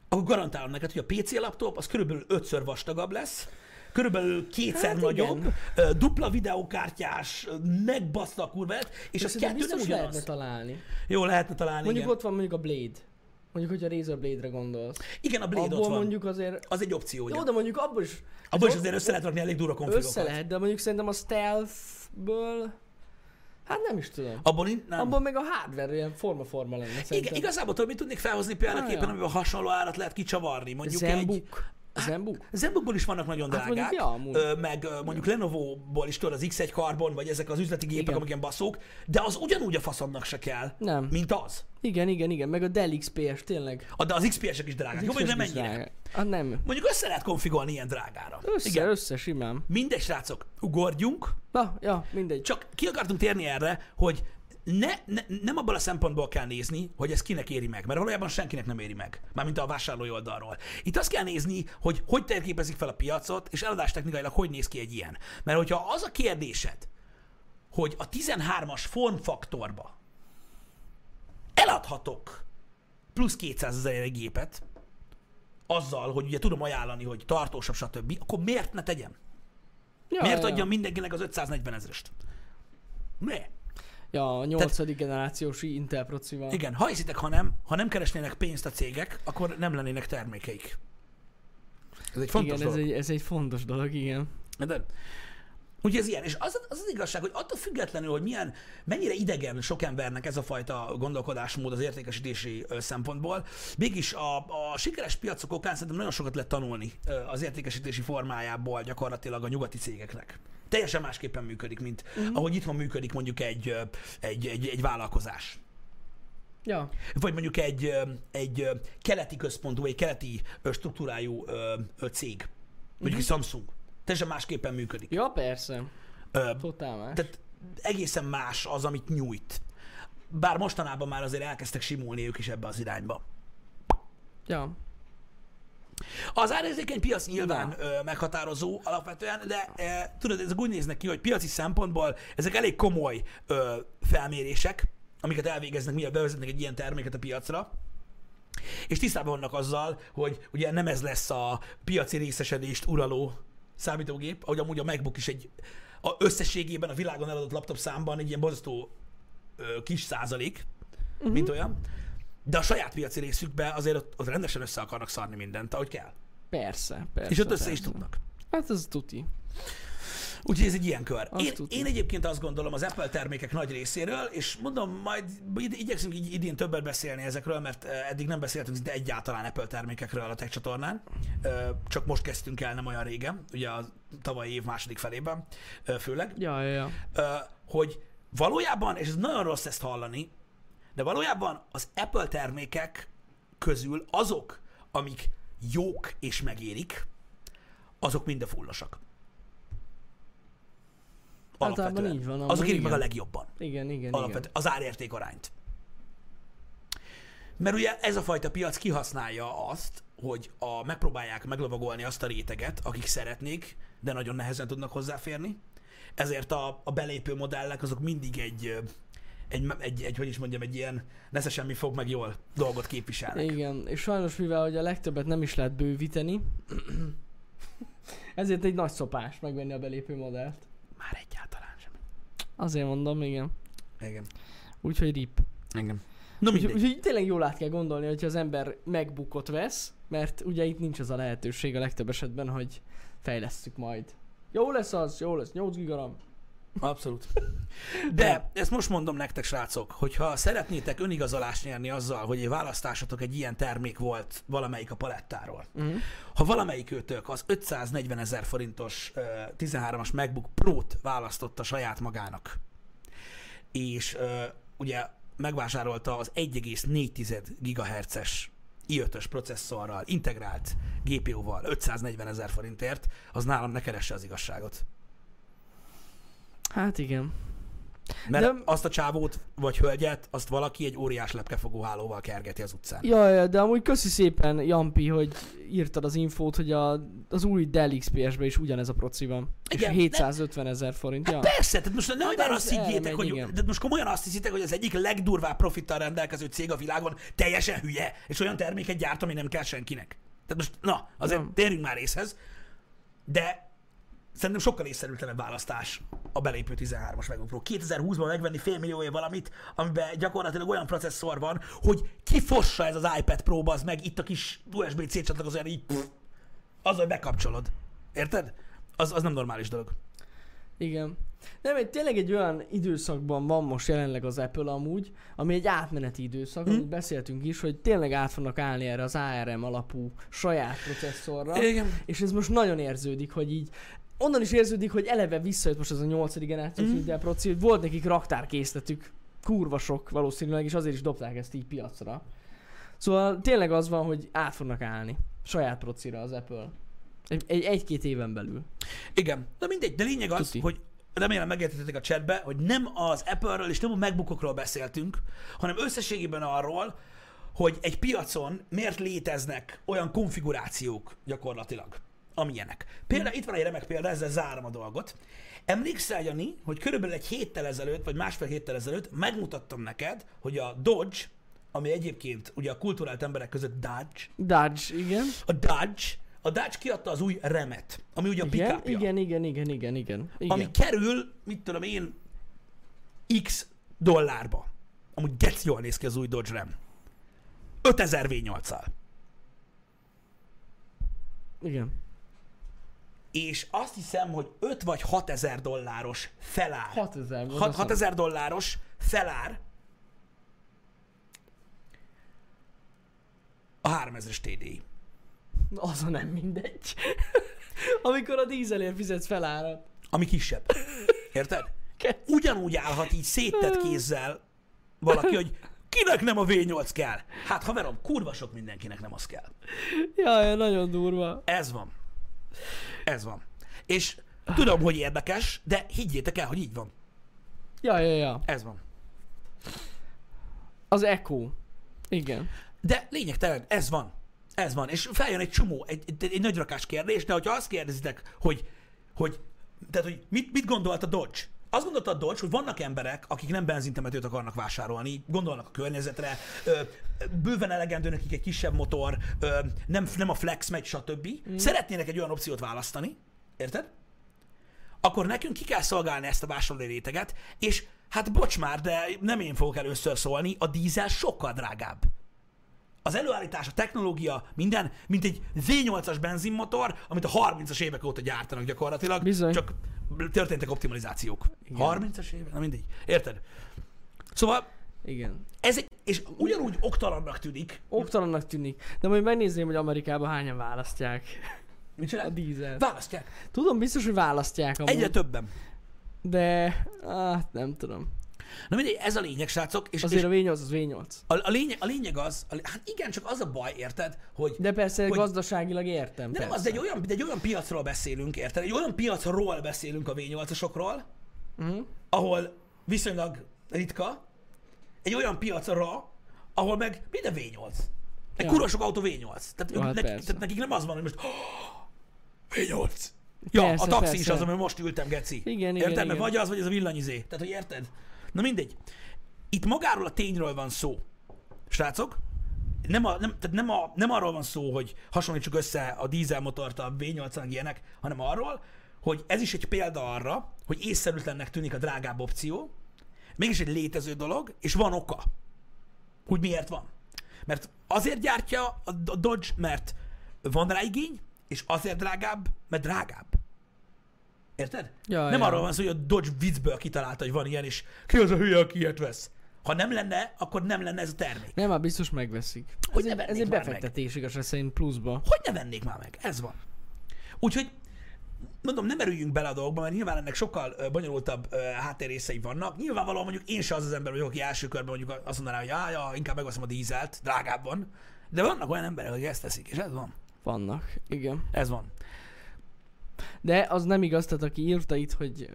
akkor garantálom neked, hogy a PC laptop az körülbelül ötször vastagabb lesz, körülbelül kétszer Hát nagyobb, igen. dupla videókártyás, megbaszta a kurvát, és az kettő nem ugyanaz. lehetne találni. Jó, lehetne találni, Mondjuk igen. ott van mondjuk a Blade. Mondjuk, hogyha Razer Blade-re gondolsz. Igen, a Blade abból ott van. mondjuk azért... Az egy opció, ugye. Jó, de mondjuk abból is... Abból is azért össze lehet rakni elég durva konfigokat. Össze lehet, de mondjuk szerintem a stealth-ből... Hát nem is tudom. Abból in- nem. Abból meg a hardware ilyen forma-forma lenne Igen, szerintem. igazából tudod, mit tudnék felhozni példaképpen, ja. amivel hasonló árat lehet kicsavarni. Mondjuk egy... Zenbook. Zenbook? Zenbookból is vannak nagyon Hát drágák, mondjuk, ja, amúgy. meg mondjuk Lenovo-ból is tudod az X1 Carbon, vagy ezek az üzleti gépek, Igen. amik ilyen baszók, de az ugyanúgy a faszomnak se kell, Nem. mint az. Igen, igen, igen. Meg a Dell XPS tényleg. A- De az XPS-ek is drágák. Jó, mondjuk nem ennyire. drága. Hát nem. Mondjuk össze lehet konfigolni ilyen drágára. Össze, Igen. össze, simán. Mindegy, srácok, ugorjunk. Na, ja, mindegy. Csak ki akartunk térni erre, hogy ne, ne, nem abból a szempontból kell nézni, hogy ez kinek éri meg, mert valójában senkinek nem éri meg, mármint a vásárlói oldalról. Itt azt kell nézni, hogy hogy térképezik fel a piacot, és eladás technikailag hogy néz ki egy ilyen. Mert hogyha az a kérdésed, hogy a 13-as formfaktorba eladhatok plusz 200 ezer gépet, azzal, hogy ugye tudom ajánlani, hogy tartósabb, stb., akkor miért ne tegyem? Ja, Miért ja, adjam mindenkinek az 540 ezerest? Miért? Ja, a nyolcadik generációs Intel procival. Igen, ha hiszitek, ha nem, ha nem keresnének pénzt a cégek, akkor nem lennének termékeik. Ez egy fontos igen ez, dolog. egy, ez egy fontos dolog, igen. De, Úgyhogy ez ilyen. És az, az az igazság, hogy attól függetlenül, hogy milyen, mennyire idegen sok embernek ez a fajta gondolkodásmód az értékesítési szempontból, mégis a, a sikeres piacok okán szerintem nagyon sokat lehet tanulni az értékesítési formájából gyakorlatilag a nyugati cégeknek. Teljesen másképpen működik, mint uh-huh. ahogy itthon működik mondjuk egy, egy, egy, egy vállalkozás. Ja, Vagy mondjuk egy, egy keleti központú, egy keleti struktúrájú cég. Mondjuk egy Samsung. Teljesen másképpen működik. ja persze. Ö, Totál más. tehát egészen más az, amit nyújt. Bár mostanában már azért elkezdtek simulni ők is ebbe az irányba. Ja. Az árérzékeny piac nyilván ö, meghatározó alapvetően, de e, tudod, ezek úgy néznek ki, hogy piaci szempontból ezek elég komoly ö, felmérések, amiket elvégeznek, mielőtt bevezetnek egy ilyen terméket a piacra. És tisztában vannak azzal, hogy ugye nem ez lesz a piaci részesedést uraló számítógép, ahogy amúgy a MacBook is egy a összességében a világon eladott laptop számban egy ilyen borzasztó ö, kis százalék, uh-huh. mint olyan. De a saját piaci részükbe azért ott, ott rendesen össze akarnak szarni mindent, ahogy kell. Persze, persze. És ott össze is persze. tudnak. Hát ez tuti. Úgyhogy ez egy ilyen kör. Azt Én, tudni. én egyébként azt gondolom az Apple termékek nagy részéről, és mondom, majd igyekszünk így idén többet beszélni ezekről, mert eddig nem beszéltünk de egyáltalán Apple termékekről a Tech csatornán. Csak most kezdtünk el nem olyan régen, ugye a tavalyi év második felében főleg, Ja, ja, ja. hogy valójában, és ez nagyon rossz ezt hallani, de valójában az Apple termékek közül azok, amik jók és megérik, azok mind a fullosak. Általában Alapvetően. így van, Azok érik meg a igen. legjobban. Igen, igen, Alapvetően. Az árérték arányt. Mert ugye ez a fajta piac kihasználja azt, hogy a, megpróbálják meglovagolni azt a réteget, akik szeretnék, de nagyon nehezen tudnak hozzáférni. Ezért a, a belépő modellek azok mindig egy, egy, egy, egy, hogy is mondjam, egy ilyen nesze semmi fog meg jól dolgot képviselnek. igen. Igen, és sajnos mivel hogy a legtöbbet nem is lehet bővíteni, [clears throat] ezért egy nagy szopás megvenni a belépő modellt. Már egyáltalán sem. Azért mondom, igen. Igen. Úgyhogy rip. Igen. No Úgyhogy, úgyhogy tényleg jól át kell gondolni, hogyha az ember megbukot vesz, mert ugye itt nincs az a lehetőség a legtöbb esetben, hogy fejlesztjük majd. Jó lesz az, jó lesz, 8 gigaram. Abszolút. [laughs] De ezt most mondom nektek, srácok, hogyha szeretnétek önigazolást nyerni azzal, hogy egy választásatok egy ilyen termék volt valamelyik a palettáról, Uh-huh. ha valamelyik őtök az 540 ezer forintos ö, 13-as MacBook Pro-t választotta saját magának, és ö, ugye megvásárolta az 1,4 GHz-es i5-ös processzorral, integrált GPU-val 540 ezer forintért, az nálam ne keresse az igazságot. Hát igen. Mert De- azt a csávót vagy hölgyet, azt valaki egy óriás lepkefogó hálóval kergeti az utcán. Ja, ja, de amúgy köszi szépen, Jampi, hogy írtad az infót, hogy a, az új Dell XPS-ben is ugyanez a proci van. Igen, és 750 ezer forint. Hát Ja. persze, tehát most nehogy már ez azt higgyétek, hogy, igen. de most komolyan azt hiszitek, hogy az egyik legdurvább profittal rendelkező cég a világon teljesen hülye, és olyan terméket gyárt, ami nem kell senkinek. Tehát most, na, azért Nem. térjünk már részhez, de szerintem sokkal észszerűtlenebb választás a belépő 13-as MacBook Pro. 2020-ban megvenni fél millióért valamit, amiben gyakorlatilag olyan processzor van, hogy kifossa ez az iPad Pro, az meg itt a kis USB-C csatlakozó, így pff, azzal bekapcsolod. Érted? Az, az nem normális dolog. Igen. Nem, egy, tényleg egy olyan időszakban van most jelenleg az Apple amúgy, ami egy átmeneti időszak, Hm. amit beszéltünk is, hogy tényleg át fognak állni erre az ARM alapú saját processzorra, Igen. és ez most nagyon érződik, hogy így onnan is érződik, hogy eleve visszajött most ez a nyolcadik generációs mm. Intel proci, hogy volt nekik raktárkészletük, kurva sok valószínűleg, és azért is dobták ezt így piacra. Szóval tényleg az van, hogy át fognak állni saját procira az Apple. Egy, egy-két éven belül. Igen, de mindegy, de lényeg az, Tuti. hogy remélem megértettetek a chatbe, hogy nem az Apple-ről és nem a MacBookokról beszéltünk, hanem összességében arról, hogy egy piacon miért léteznek olyan konfigurációk gyakorlatilag, amilyenek. Például itt van egy remek példa, ezzel zárom a dolgot. Emlékszel, Jani, hogy körülbelül egy héttel ezelőtt, vagy másfél héttel ezelőtt megmutattam neked, hogy a Dodge, ami egyébként ugye a kulturált emberek között Dodge, Dodge, igen. a Dodge, a Dodge kiadta az új remet, ami ugye a Igen, pick igen, igen, igen, igen, igen. igen. ami kerül, mit tudom én, x dollárba. Amúgy geci jól néz ki az új Dodge Ram. 5000 V8-al. Igen. És azt hiszem, hogy 5 vagy 6 ezer dolláros felár. 6000 volt. 6, azt 6 ezer dolláros felár a 3000-es TDI. Az a nem mindegy. [laughs] Amikor a dízelért fizetsz felárat. Ami kisebb. Érted? [laughs] Ugyanúgy állhat így széttett [laughs] kézzel valaki, hogy kinek nem a V8 kell. Hát haverom, kurva sok mindenkinek nem az kell. Jaj, nagyon durva. Ez van. Ez van. És tudom, hogy érdekes, de higgyétek el, hogy így van. Ja, ja, ja. Ez van. Az Echo. Igen. De lényegtelen, ez van. Ez van. És feljön egy csomó, egy, egy, egy nagy rakás kérdés, de hogyha azt kérdezitek, hogy, hogy, tehát, hogy mit, mit gondolt a Dodge? Azt gondolta a Dodge, hogy vannak emberek, akik nem benzintemetőt akarnak vásárolni, gondolnak a környezetre, bőven elegendő nekik egy kisebb motor, nem, nem a flex megy, stb. Mm. Szeretnének egy olyan opciót választani, érted? Akkor nekünk ki kell szolgálni ezt a vásárlói réteget, és hát bocs már, de nem én fogok először szólni, a dízel sokkal drágább az előállítás, a technológia, minden, mint egy V8-as benzinmotor, amit a 30-as évek óta gyártanak gyakorlatilag. Bizony. Csak történtek optimalizációk. Igen. 30-as évek? Na mindegy. Érted? Szóval Igen. ez egy, és ugyanúgy oktalannak tűnik. Oktalannak tűnik. De majd megnézném, hogy Amerikában hányan választják Mit a csinál? dízel. Választják. Tudom, biztos, hogy választják amúgy. Egyre többen. De, hát nem tudom. Na mindegy, ez a lényeg, srácok. És, Azért és a V8 az V8. a, a, lényeg, a lényeg az, a, hát igen, csak az a baj, érted, hogy De persze Hogy- gazdaságilag értem. de nem, persze. az egy olyan, de egy olyan piacról beszélünk, érted? Egy olyan piacról beszélünk a V8-asokról, Uh-huh. ahol viszonylag ritka, egy olyan piacra, ahol meg minden V8. Egy Ja. kurva sok autó V8. Tehát, ők, hát nekik, tehát nekik nem az van, hogy most [gasps] "Oh, V8. Ja, Persze, a taxi is persze. az, amiben most ültem, geci. Igen, igen, Érted? Igen. vagy az, vagy ez a villanyizé. Tehát, hogy érted? Na mindegy. Itt magáról a tényről van szó. Srácok, nem, a, nem, tehát nem, a, nem arról van szó, hogy hasonlítsuk össze a dízelmotort a V8-nak ilyenek, hanem arról, hogy ez is egy példa arra, hogy észszerűtlennek tűnik a drágább opció, mégis egy létező dolog, és van oka, hogy miért van. Mert azért gyártja a Dodge, mert van rá igény, és azért drágább, mert drágább. Érted? Ja, nem ja. arról van szó, hogy a Dodge viccből kitalálta, hogy van ilyen, és ki az a hülye, aki ilyet vesz. Ha nem lenne, akkor nem lenne ez a termék. Nem, már biztos megveszik. Hogy ez ne ez egy már meg? befektetés igazság szerint pluszba. Hogy ne vennék már meg? Ez van. Úgyhogy mondom, nem erüljünk bele a dolgokba, mert nyilván ennek sokkal bonyolultabb háttérrészei vannak. Nyilvánvalóan mondjuk én se az az ember vagyok, aki első körben mondjuk azt mondaná, hogy áh, ja, inkább megveszem a dízelt, drágábban. De vannak olyan emberek, akik ezt teszik, és ez van. Vannak, igen. Ez van. De az nem igaz, tehát aki írta itt, hogy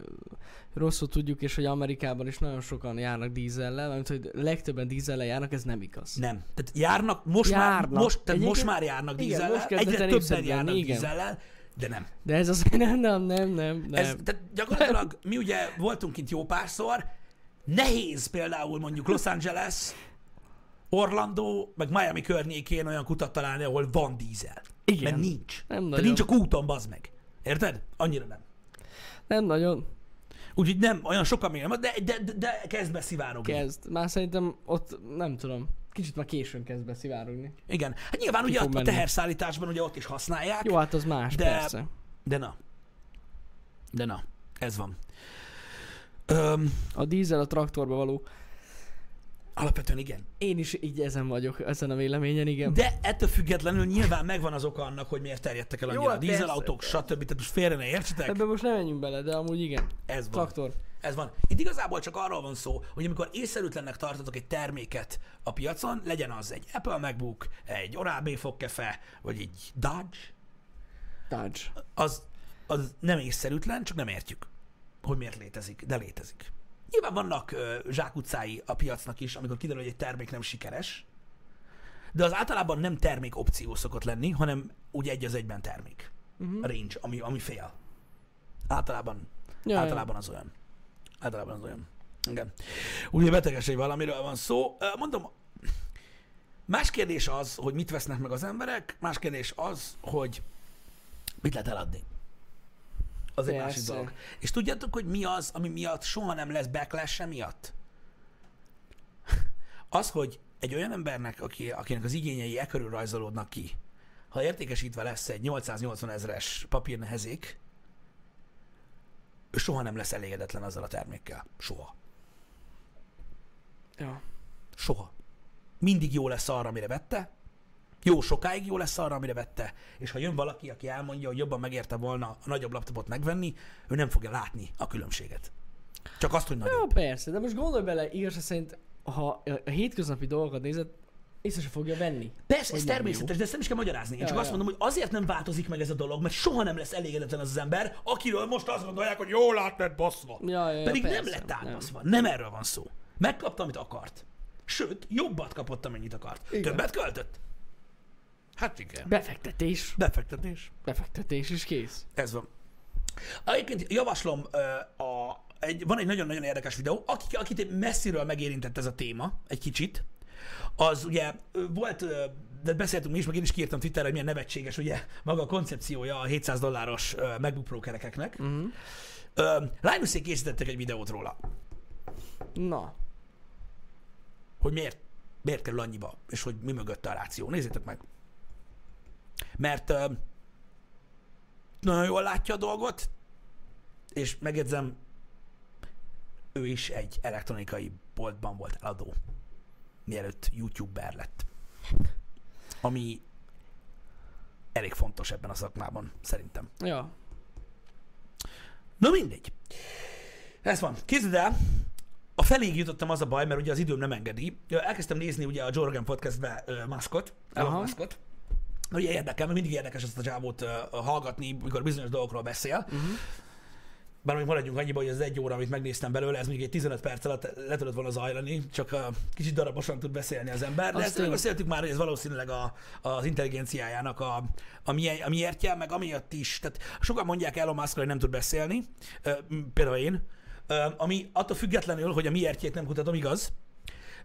rosszul tudjuk, és hogy Amerikában is nagyon sokan járnak dízellel, mert hogy legtöbben dízellel járnak, ez nem igaz. Nem. Tehát járnak, most, Járnak. Már, most, tehát most már járnak igen, dízellel, most kezdett egyre többen járnak igen. dízellel, de nem. De ez az, [laughs] nem, nem, nem, nem, nem. Ez, tehát gyakorlatilag mi ugye voltunk itt jó párszor, nehéz például mondjuk Los Angeles, Orlando, meg Miami környékén olyan kutat találni, ahol van dízel. Igen. Mert nincs. Nem De nincs a kúton, bazd meg. Érted? Annyira nem. Nem nagyon Úgyhogy nem, olyan sokan még nem, de, de, de, de kezd beszivárogni. kezd. Már szerintem ott, nem tudom, kicsit már későn kezd beszivárogni. Igen. Hát nyilván ugye fog a, a menni. teherszállításban ugye ott is használják, Jó, hát az más, De- persze. de na. De na, ez van. Öm, A dízel a traktorba való. Alapvetően igen. Én is így ezen vagyok, ezen a véleményen, igen. De ettől függetlenül nyilván megvan az oka annak, hogy miért terjedtek el Jó, annyira a hát dízelautók, stb. Tehát most félre ne értsetek. Ebben most nem menjünk bele, de amúgy igen. Ez van. Traktor. Ez van. Itt igazából csak arról van szó, hogy amikor észszerűtlennek tartotok egy terméket a piacon, legyen az egy Apple MacBook, egy Oral-B fogkefe, vagy egy Dodge, Dodge. az, az nem észszerűtlen, csak nem értjük, hogy miért létezik, de létezik. Nyilván vannak ö, zsákutcái a piacnak is, amikor kiderül, hogy egy termék nem sikeres, de az általában nem termék opció szokott lenni, hanem úgy egy az egyben termék. Uh-huh. Range, ami, ami fél. Általában, Ja, általában az olyan. Általában az olyan. Igen. Úgyhogy beteges, hogy valamiről van szó. Mondom, más kérdés az, hogy mit vesznek meg az emberek, más kérdés az, hogy mit lehet eladni. Az egy másik dolog. És tudjátok, hogy mi az, ami miatt soha nem lesz backlash miatt? [laughs] Az, hogy egy olyan embernek, aki, akinek az igényei e körül rajzolódnak ki, ha értékesítve lesz egy 880 ezres papírnehezék, ő soha nem lesz elégedetlen azzal a termékkel. Soha. Ja. Soha. Mindig jó lesz arra, amire vette, jó sokáig jó lesz arra, amire vette, és ha jön valaki, aki elmondja, hogy jobban megérte volna a nagyobb laptopot megvenni, ő nem fogja látni a különbséget. Csak azt, hogy ja, nagyobb. persze, de most gondolj bele, igazság szerint, ha a hétköznapi dolgokat nézed, észre se fogja venni. Persze, ez természetes, de ezt nem is kell magyarázni. Én Ja, csak azt ja. mondom, hogy azért nem változik meg ez a dolog, mert soha nem lesz elégedetlen az az ember, akiről most azt gondolják, hogy jól át lett baszva. Ja, ja, ja, Pedig persze, nem lett átbaszva. Nem. nem erről van szó. Megkapta, amit akart. Sőt, jobbat kapott, amennyit akart. Igen. Többet költött? Hát igen. Befektetés. Befektetés. Befektetés is kész. Ez van. Egyébként javaslom, ö, a, egy, van egy nagyon-nagyon érdekes videó, akik, akit messziről megérintett ez a téma, egy kicsit, az ugye volt, de beszéltünk mi is, meg én is kiírtam Twitterre, hogy milyen nevetséges ugye maga a koncepciója a 700 dolláros MacBook Pro kerekeknek. Uh-huh. Linusék készítettek egy videót róla, Na, hogy miért miért kerül annyiba, és hogy mi mögött a ráció. Nézzétek meg. Mert ö, nagyon jól látja a dolgot, és megjegyzem, ő is egy elektronikai boltban volt eladó, mielőtt youtuber lett. Ami elég fontos ebben a szakmában, szerintem. Ja. Na mindegy. Ez van. Képzeld el, a feléig jutottam az a baj, mert ugye az időm nem engedi. Elkezdtem nézni ugye a Joe Rogan podcastbe uh, Muskot, Elon. Muskot. Ugye érdekel, mert mindig érdekes ezt a csávót uh, hallgatni, mikor bizonyos dolgokról beszél. Uh-huh. Bár még maradjunk annyiba, hogy az egy óra, amit megnéztem belőle, ez még egy 15 perc alatt le tudott volna zajlani, csak uh, kicsit darabosan tud beszélni az ember. De Az ezt tény. beszéltük már, hogy ez valószínűleg a, az intelligenciájának a, a, a miértje, meg amiatt is. Tehát sokan mondják Elon Muskra, hogy nem tud beszélni, uh, például én, uh, ami attól függetlenül, hogy a miértjét nem kutatom, igaz,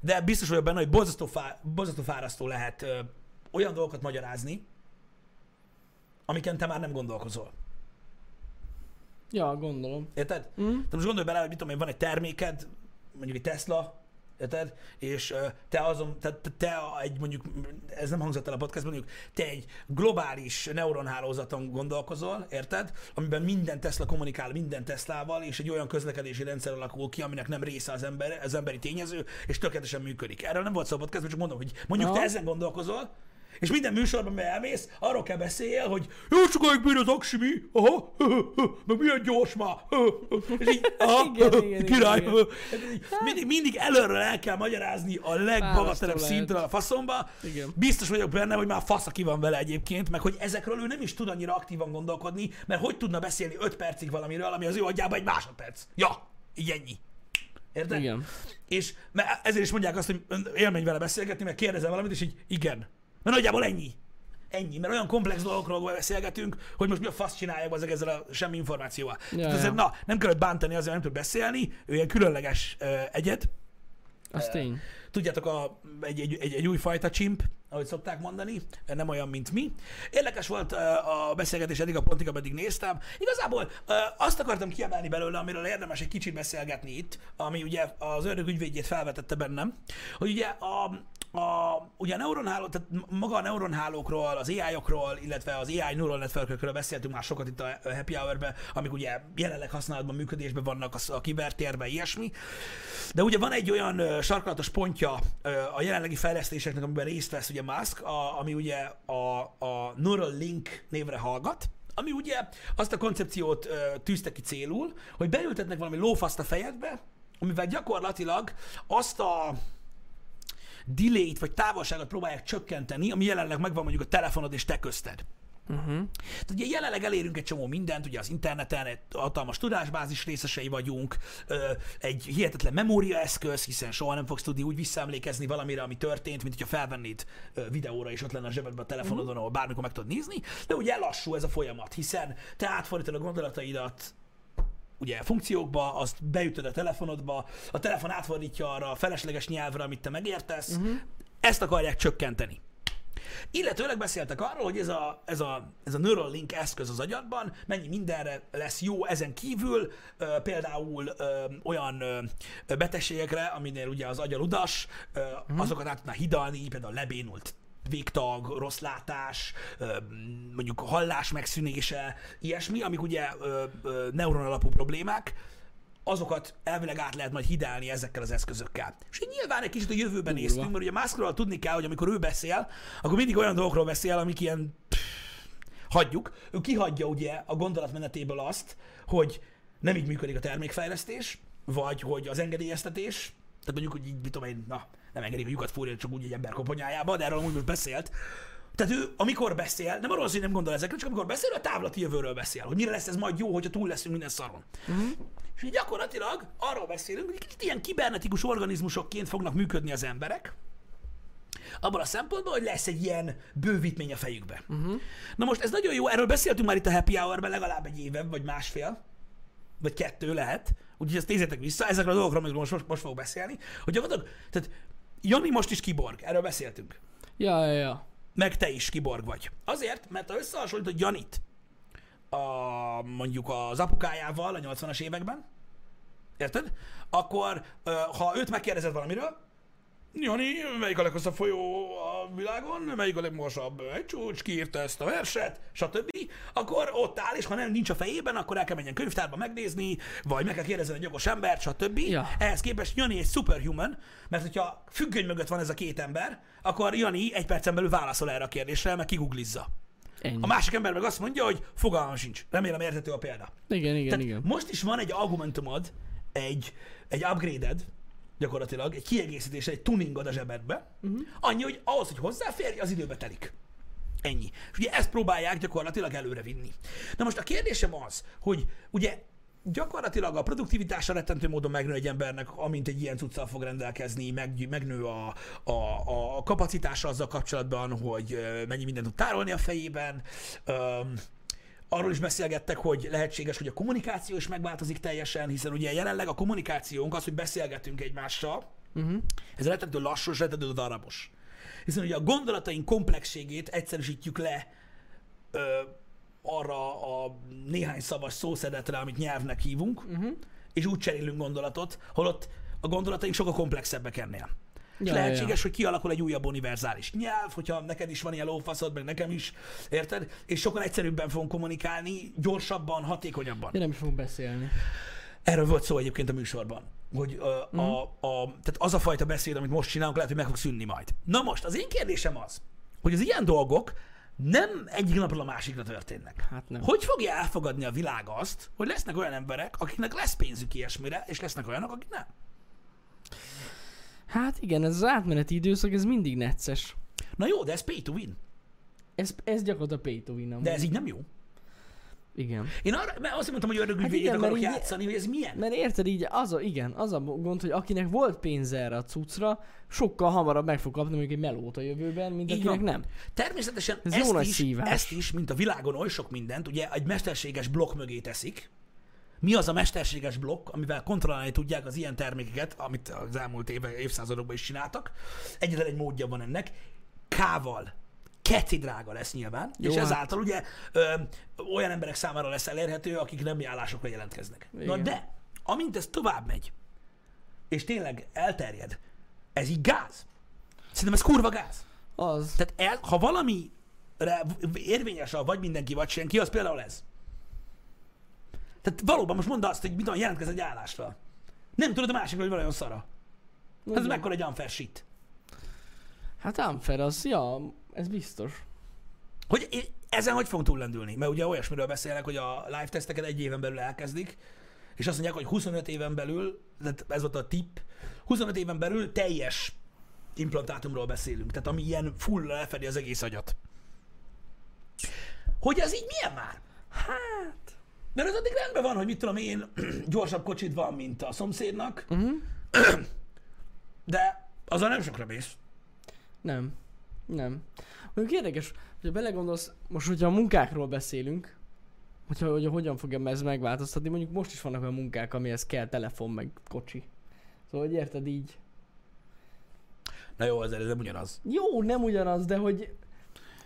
de biztos vagyok benne, hogy borzasztó, fá, borzasztó fárasztó lehet uh, olyan dolgokat magyarázni, amiken te már nem gondolkozol. Ja, gondolom. Érted? Mm. De most gondolj bele, hogy mit tudom én, van egy terméked, mondjuk egy Tesla, érted? És te azon, te, te, te egy mondjuk, ez nem hangzott el a podcastban, mondjuk te egy globális neuronhálózaton gondolkozol, érted? Amiben minden Tesla kommunikál minden Teslával, és egy olyan közlekedési rendszer alakul ki, aminek nem része az, ember, az emberi tényező, és tökéletesen működik. Erről nem volt szó a podcastban, csak mondom, hogy mondjuk Aha. te ezen gondolkozol, és minden műsorban, mert elmész, arról kell beszéljél, hogy jó sokáig bír az aksi mi, aha, [laughs] meg milyen gyors már, [laughs] és így, aha, [laughs] Igen, igen, király, igen, igen. mindig, mindig előről el kell magyarázni a szintre lehet. a faszomba. Igen. Biztos vagyok benne, hogy már fasz, aki van vele egyébként, meg hogy ezekről ő nem is tud annyira aktívan gondolkodni, mert hogy tudna beszélni 5 percig valamiről, ami az ő agyában egy másodperc. Ja, így ennyi. Érted? Igen. És mert ezért is mondják azt, hogy élmény vele beszélgetni, mert kérdezel valamit, és így igen. Mert nagyjából ennyi. Ennyi, mert olyan komplex dolgokról beszélgetünk, hogy most mi a fasz csinálják ezek ezzel a semmi információval. Ja, Tehát ja. azért, na, nem kellett bántani azért, nem tud beszélni, ő ilyen különleges uh, egyed. Az tény. Tudjátok, a, egy, egy, egy, egy új fajta csimp, ahogy szokták mondani, nem olyan, mint mi. Érdekes volt uh, a beszélgetés eddig a pontig, ameddig néztem. Igazából uh, azt akartam kiemelni belőle, amiről érdemes egy kicsit beszélgetni itt, ami ugye az ördög ügyvédjét felvetette bennem, hogy ugye a, a, ugye a neuronháló, tehát maga a neuronhálókról, az AI-okról, illetve az AI neural networkről beszéltünk már sokat itt a Happy Hour-ben, amik ugye jelenleg használatban, működésben vannak a, a kibertérben, ilyesmi. De ugye van egy olyan ö, sarkalatos pontja ö, a jelenlegi fejlesztéseknek, amiben részt vesz ugye Musk, a, ami ugye a, a Neuralink névre hallgat, ami ugye azt a koncepciót ö, tűzte ki célul, hogy beültetnek valami lófaszt a fejedbe, amivel gyakorlatilag azt a delay-t vagy távolságot próbálják csökkenteni, ami jelenleg megvan mondjuk a telefonod és te közted. Uh-huh. Tehát ugye jelenleg elérünk egy csomó mindent, ugye az interneten, egy hatalmas tudásbázis részesei vagyunk, egy hihetetlen memóriaeszköz, hiszen soha nem fogsz tudni úgy visszaemlékezni valamire, ami történt, mint hogyha felvennéd videóra, és ott lenne a zsebedben a telefonodon, ahol bármikor meg tudod nézni, de ugye lassú ez a folyamat, hiszen te átfordítod a gondolataidat ugye funkciókba, azt beütöd a telefonodba, a telefon átfordítja arra a felesleges nyelvre, amit te megértesz, uh-huh. ezt akarják csökkenteni. Illetőleg beszéltek arról, hogy ez a, ez, a, ez a Neuralink eszköz az agyadban mennyi mindenre lesz jó ezen kívül, ö, például ö, olyan ö, betegségekre, aminél ugye az agy a ludas, ö, azokat át tudná hidalni, például lebénult végtag, rossz látás, mondjuk hallás megszűnése, ilyesmi, amik ugye neuron alapú problémák, azokat elvileg át lehet majd hidálni ezekkel az eszközökkel. És így nyilván egy kicsit a jövőben Durva. néztünk, mert ugye Muskról tudni kell, hogy amikor ő beszél, akkor mindig olyan dolgokról beszél, amik ilyen pff, hagyjuk. Ő kihagyja ugye a gondolatmenetéből azt, hogy nem így működik a termékfejlesztés, vagy hogy az engedélyeztetés, tehát mondjuk, hogy így, mit tudom én, na, nem engedik a lyukat fúrni csak úgy egy ember koponyájába, de erről amúgy most beszélt. Tehát ő, amikor beszél, nem arról, hogy nem gondol ezekre, csak amikor beszél, a távlati jövőről beszél, hogy mire lesz ez majd jó, hogyha túl leszünk minden szaron. Uh-huh. És így gyakorlatilag arról beszélünk, hogy kicsit ilyen kibernetikus organizmusokként fognak működni az emberek, abban a szempontból, hogy lesz egy ilyen bővítmény a fejükbe. Uh-huh. Na most ez nagyon jó, erről beszéltünk már itt a Happy Hour-ben legalább egy éve, vagy másfél, vagy kettő lehet, úgyhogy ezt nézzétek vissza, ezekről a dolgokról, amikről most, most, most fogok beszélni, hogy gyakorlatilag, tehát Jani most is kiborg, erről beszéltünk. Ja, ja, ja. Meg te is kiborg vagy. Azért, mert ha összehasonlítod Janit a, mondjuk az apukájával a 80-as években, érted? Akkor, ha őt megkérdezed valamiről, Jani, melyik a leghosszabb folyó a világon, melyik a legmagasabb egy csúcs, kiírta ezt a verset, stb. Akkor ott áll, és ha nem nincs a fejében, akkor el kell menjen könyvtárba megnézni, vagy meg kell kérdezni egy jogos embert, stb. Ja. Ehhez képest Jani egy superhuman, mert hogyha függöny mögött van ez a két ember, akkor Jani egy percen belül válaszol erre a kérdésre, meg kiguglizza. Ennyi. A másik ember meg azt mondja, hogy fogalmam sincs. Remélem érthető a példa. Igen, igen, Tehát igen. most is van egy argumentumod, egy, egy upgrade gyakorlatilag, egy kiegészítés, egy tuningod a zsebedbe, uh-huh. annyi, hogy ahhoz, hogy hozzáférj, az időbe telik. Ennyi. És ugye ezt próbálják gyakorlatilag előre vinni. Na most a kérdésem az, hogy ugye gyakorlatilag a produktivitása rettentő módon megnő egy embernek, amint egy ilyen cuccal fog rendelkezni, meg, megnő a, a, a kapacitása azzal kapcsolatban, hogy mennyi mindent tud tárolni a fejében. Öm, arról is beszélgettek, hogy lehetséges, hogy a kommunikáció is megváltozik teljesen, hiszen ugye jelenleg a kommunikációnk az, hogy beszélgetünk egymással, Uh-huh. ez rettentő lassú rettentő darabos. Hiszen ugye a gondolataink komplexségét egyszerűsítjük le ö, arra a néhány szavas szószedetre, amit nyelvnek hívunk, uh-huh. és úgy cserélünk gondolatot, holott a gondolataink sokkal komplexebbek ennél. Ja, lehetséges, ja. hogy kialakul egy újabb univerzális nyelv, hogyha neked is van ilyen lófaszod, meg nekem is, érted? És sokkal egyszerűbben fogunk kommunikálni, gyorsabban, hatékonyabban. Én nem is fogok beszélni. Erről volt szó egyébként a műsorban. Hogy uh, Mhm. a, a, tehát az a fajta beszéd, amit most csinálunk, lehet, hogy meg fog szűnni majd. Na most, az én kérdésem az, hogy az ilyen dolgok nem egyik napról a másikra történnek. Hát nem. Hogy fogja elfogadni a világ azt, hogy lesznek olyan emberek, akiknek lesz pénzük ilyesmire, és lesznek olyanok, akik nem? Hát igen, ez az átmeneti időszak, ez mindig necces. Na jó, de ez pay to win. Ez, ez gyakorlatilag pay to win amúgy. De ez így nem jó. Igen. Én arra, mert azt mondtam, hogy ördögügyvédjét Hát akarok így- játszani, hogy ez milyen. Mert érted így, az a, igen, az a gond, hogy akinek volt pénze erre a cuccra, sokkal hamarabb meg fog kapni mondjuk egy melót a jövőben, mint Így akinek van. nem. Természetesen Ez ezt, is, szívás. ezt is, mint a világon oly sok mindent, ugye egy mesterséges blokk mögé teszik. Mi az a mesterséges blokk, amivel kontrollálni tudják az ilyen termékeket, amit az elmúlt éve, évszázadokban is csináltak? Egyetlen egy módja van ennek. Kával. Keci drága lesz nyilván, Jó, és hát. ezáltal ugye ö, olyan emberek számára lesz elérhető, akik nem állásokra jelentkeznek. Na Igen. de, amint ez tovább megy, és tényleg elterjed, ez így gáz. Szerintem ez kurva gáz. Az. Tehát el, ha valami érvényes a vagy mindenki, vagy senki, az például ez. Tehát valóban most mondd azt, hogy mit tudom, jelentkezz egy állásra. Nem tudod a másikról, hogy olyan szara. Hát ez mekkora egy unfair shit. Hát unfair az, ja, ez biztos. Hogy ezen hogy fogunk túllendülni? Mert ugye olyasmiről beszélnek, hogy a live teszteket egy éven belül elkezdik, és azt mondják, hogy 25 éven belül, tehát ez volt a tipp, 25 éven belül teljes implantátumról beszélünk, tehát ami ilyen full lefedi az egész agyat. Hogy ez így milyen már? Hát... Mert az addig rendben van, hogy mit tudom én, [clears throat] gyorsabb kocsid van, mint a szomszédnak, Uh-huh. de azzal nem sokra mész. Nem. Nem. Mondjuk érdekes, hogyha belegondolsz, most hogyha a munkákról beszélünk, hogyha hogy hogyan fogja ez megváltoztatni, mondjuk most is vannak olyan munkák, amihez kell telefon meg kocsi. Szóval, hogy érted így? Na jó, ez, ez nem ugyanaz. Jó, nem ugyanaz, de hogy...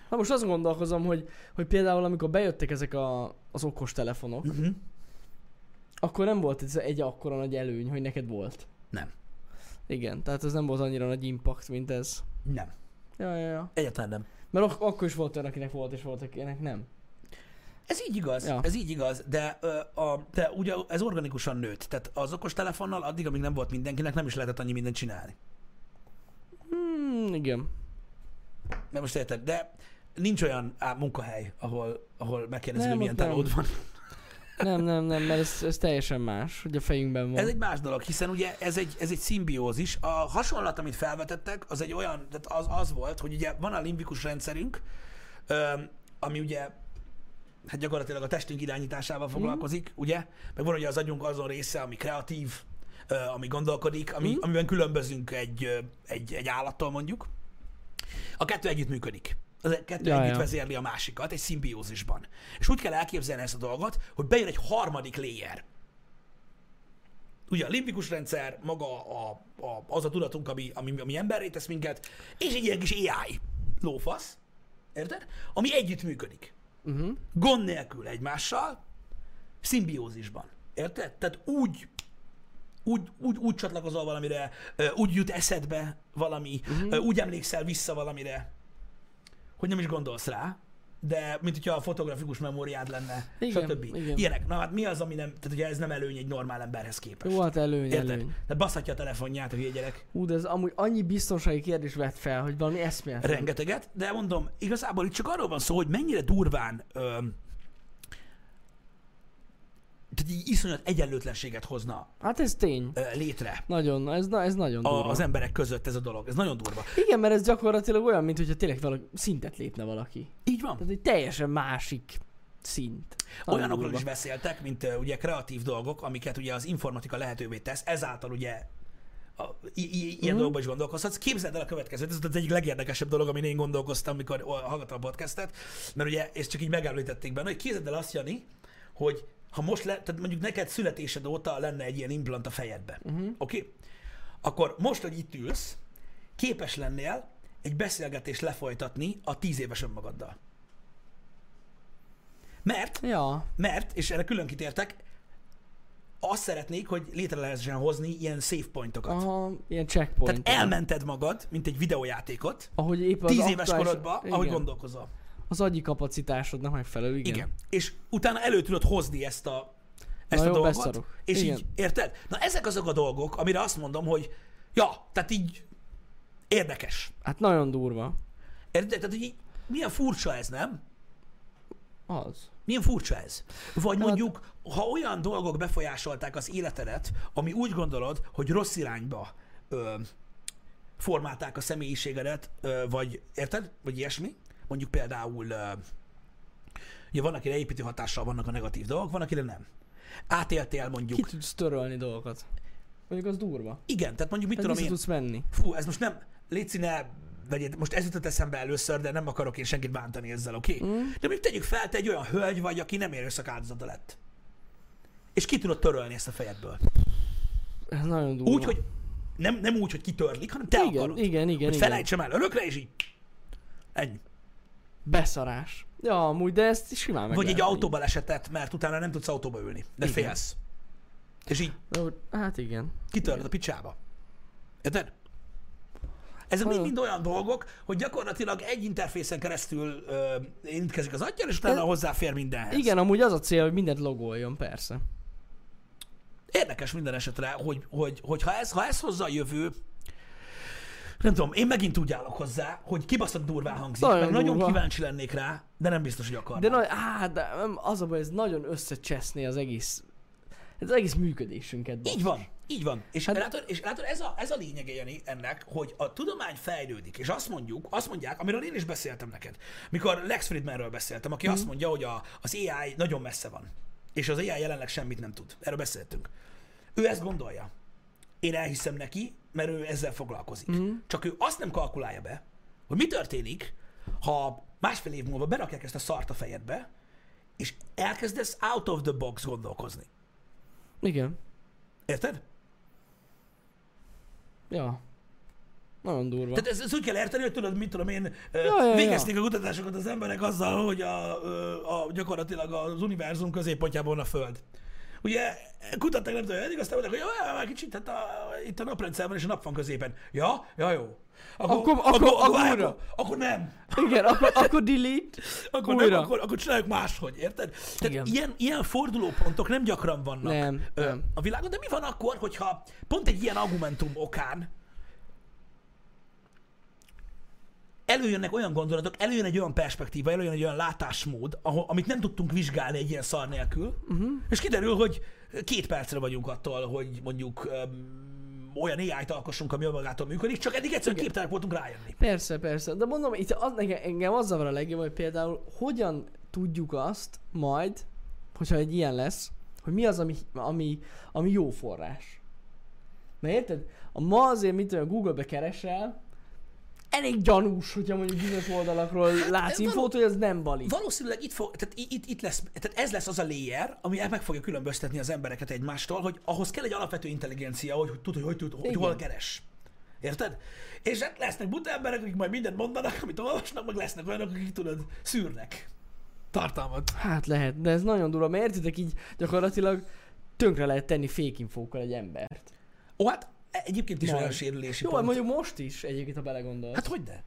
Na most azt gondolkozom, hogy, hogy például amikor bejöttek ezek a, az okos telefonok, Uh-huh. akkor nem volt ez egy akkora nagy előny, hogy neked volt. Nem. Igen, tehát ez nem volt annyira nagy impact, mint ez. Nem. Ja, ja, ja. Egyáltalán nem. Mert ak- akkor is volt olyan, akinek volt, és volt, akinek nem. Ez így igaz, ja. Ja. ez így igaz, de, ö, a, de ugye ez organikusan nőtt. Tehát az okos telefonnal addig, amíg nem volt mindenkinek, nem is lehetett annyi mindent csinálni. Hmm, igen. Mert most érted, de nincs olyan á, munkahely, ahol, ahol megkérdezik, hogy milyen telód van. Nem, nem, nem, mert ez, ez teljesen más, hogy a fejünkben van. Ez egy más dolog, hiszen ugye ez egy, ez egy szimbiózis. A hasonlat, amit felvetettek, az egy olyan, tehát az, az volt, hogy ugye van a limbikus rendszerünk, ami ugye hát gyakorlatilag a testünk irányításával foglalkozik, ugye? Meg van ugye az agyunk azon része, ami kreatív, ami gondolkodik, ami, Mhm. amiben különbözünk egy, egy, egy állattól mondjuk. A kettő együtt működik. Az kettő Ja, együtt ja. vezérli a másikat egy szimbiózisban. És úgy kell elképzelni ezt a dolgot, hogy bejön egy harmadik layer. Ugye a limbikus rendszer, maga a, a, az a tudatunk, ami, ami, ami emberré tesz minket, és egy ilyen kis AI lófasz, érted? Ami együtt működik Uh-huh. gond nélkül egymással, szimbiózisban. Érted? Tehát úgy úgy, úgy, úgy csatlakozol valamire, úgy jut eszedbe valami, Mhm. uh-huh. úgy emlékszel vissza valamire, hogy nem is gondolsz rá, de mint hogyha a fotografikus memóriád lenne, Igen, stb. igen. Ilyenek. Na hát mi az, ami nem, tehát ugye ez nem előny egy normál emberhez képest. Jó, hát előny, Érted? előny. Tehát baszhatja a telefonját a hülye gyerek. Hú, de ez amúgy annyi biztonsági kérdés vett fel, hogy valami eszméletlen. Rengeteget, de mondom, igazából itt csak arról van szó, hogy mennyire durván ö, tehát így iszonyat egyenlőtlenséget hozna Hát ez tény. létre Nagyon, ez, na, ez nagyon durva. a, az emberek között ez a dolog. Ez nagyon durva. Igen, mert ez gyakorlatilag olyan, mint hogyha tényleg valaki szintet lépne valaki. Így van. Tehát egy teljesen másik szint. Nagyon Olyanokról durva. is beszéltek, mint ugye kreatív dolgok, amiket ugye az informatika lehetővé tesz, ezáltal ugye a, i- i- ilyen Mhm. dolgokban is gondolkozhatsz. Képzeld el a következőt, ez az egyik legérdekesebb dolog, amin én gondolkoztam, amikor hallgattam a podcastet, mert ugye ezt csak így megemlítették benne, hogy képzeld el azt, Jani, hogy ha most le, tehát mondjuk neked születésed óta lenne egy ilyen implant a fejedbe, uh-huh. oké? Okay? Akkor most, hogy itt ülsz, képes lennél egy beszélgetést lefolytatni a tíz éves önmagaddal. Mert Ja, mert, és erre külön kitértek, azt szeretnék, hogy létre lehessen hozni ilyen save pointokat. aha, ilyen checkpoint. Tehát elmented magad, mint egy videójátékot, Ahogy épp az tíz éves aktuális- korodban, igen, ahogy gondolkozol. Az agyi kapacitásodnak megfelelő, igen. Igen. És utána elő tudod hozni ezt a, ezt Na a jó, dolgot. beszarok. És Igen. így, érted? Na ezek azok a dolgok, amire azt mondom, hogy ja, tehát így érdekes. Hát nagyon durva. Érted? Tehát így, milyen furcsa ez, nem? Az. Milyen furcsa ez? Vagy Hát- mondjuk, ha olyan dolgok befolyásolták az életedet, ami úgy gondolod, hogy rossz irányba ö, formálták a személyiségedet, ö, vagy érted? Vagy ilyesmi. Mondjuk például, ugye van, akire építő hatással vannak a negatív dolgok, van, akire nem. Átéltél mondjuk. Ki tudsz törölni dolgokat. Mondjuk az durva. Igen, tehát mondjuk mit Tehát tudom én. tudsz menni. Fú, ez most nem, légy ne vegyed, most ez jutott eszembe először, de nem akarok én senkit bántani ezzel, oké? Okay? Mm. De mondjuk tegyük fel, te egy olyan hölgy vagy, aki nem erőszak áldozata lett. És ki tudod törölni ezt a fejedből. Ez nagyon durva. Úgy, hogy nem, nem úgy, hogy kitörlik, hanem te igen, akarod. igen, igen, hogy igen. felejtsem el örökre, és így. Ennyi. Beszarás. Ja, amúgy, de ezt simán meg Vagy egy autóbalesetet, mert utána nem tudsz autóba ülni. De Igen. félsz. És így. Hát igen. kitörled a picsába. Érted? Ezek Olyan. mind-mind olyan dolgok, hogy gyakorlatilag egy interfészen keresztül ö, érintkezik az agyal, és utána hozzáfér mindenhez. Igen, amúgy az a cél, hogy mindent logoljon, persze. Érdekes minden esetre, hogy, hogy, hogy ha, ez, ha ez hozza a jövő, nem tudom, én megint úgy állok hozzá, hogy kibaszott durván hangzik, Nagyon meg nagyon durva. kíváncsi lennék rá, de nem biztos, hogy akarnám. De nagy, á, de az a baj, ez nagyon összecseszné az egész, ez az egész működésünket. basszus. Így van, így van. És hát, látod, és látod ez, a, ez a lényege, Jani, ennek, hogy a tudomány fejlődik, és azt mondjuk, azt mondják, amiről én is beszéltem neked, mikor Lex Friedmanről beszéltem, aki azt mondja, hogy a, az AI nagyon messze van, és az AI jelenleg semmit nem tud. Erről beszéltünk. Ő ezt gondolja. Én elhiszem neki, mert ő ezzel foglalkozik. Mm. Csak ő azt nem kalkulálja be, hogy mi történik, ha másfél év múlva berakják ezt a szart a fejedbe, és elkezdesz out of the box gondolkozni. Igen. Érted? Ja. Nagyon durva. Tehát ez, ez úgy kell érteni, hogy tudod, mit tudom én, ja, Ja, ja, végezték a kutatásokat az emberek azzal, hogy a, ö, a, gyakorlatilag az univerzum középpontjában a Föld. Ugye kutatták nem tudom, eddig aztán mondták, hogy jó, kicsit, hát a, itt a naprendszer van, és a nap van középen. Ja, ja, jó. Akkor- akkor- akkor várj, újra. akkor, akkor nem. [laughs] Igen, akkor, akkor delete. Akkor Újra. nem, akkor, akkor csináljuk máshogy, érted? Tehát Igen. ilyen, ilyen fordulópontok nem gyakran vannak Nem, ö, nem. a világon, de mi van akkor, hogyha pont egy ilyen argumentum okán előjönnek olyan gondolatok, előjön egy olyan perspektíva, előjön egy olyan látásmód, ahol, amit nem tudtunk vizsgálni egy ilyen szar nélkül, uh-huh. és kiderül, hogy két percre vagyunk attól, hogy mondjuk um, olyan AI-t alkossunk, ami magától működik, csak eddig egyszerűen képtelenek voltunk rájönni. Persze, persze. De mondom, itt az, engem, az zavar a legjobb, hogy például hogyan tudjuk azt majd, hogyha egy ilyen lesz, hogy mi az, ami, ami, ami jó forrás. Mert érted? A ma azért, mit tudom, Google-be keresel, elég gyanús, hogyha mondjuk bizonyos oldalakról Hát, látsz ez infót, hogy az nem valid. Valószínűleg itt, fog, tehát itt, itt lesz, tehát ez lesz az a layer, ami meg fogja különböztetni az embereket egymástól, hogy ahhoz kell egy alapvető intelligencia, hogy tud, hogy, hogy, tud, hogy hol keres. Érted? És hát lesznek buta emberek, akik majd mindent mondanak, amit olvasnak, meg lesznek olyanok, akik tudod, szűrnek tartalmat. Hát lehet, de ez nagyon durva, mert értitek így gyakorlatilag tönkre lehet tenni fake infókkal egy embert. Ó, hát egyébként is Majd. olyan sérülési Jó, hát pont. mondjuk most is egyébként, ha belegondolsz. Hát hogy de?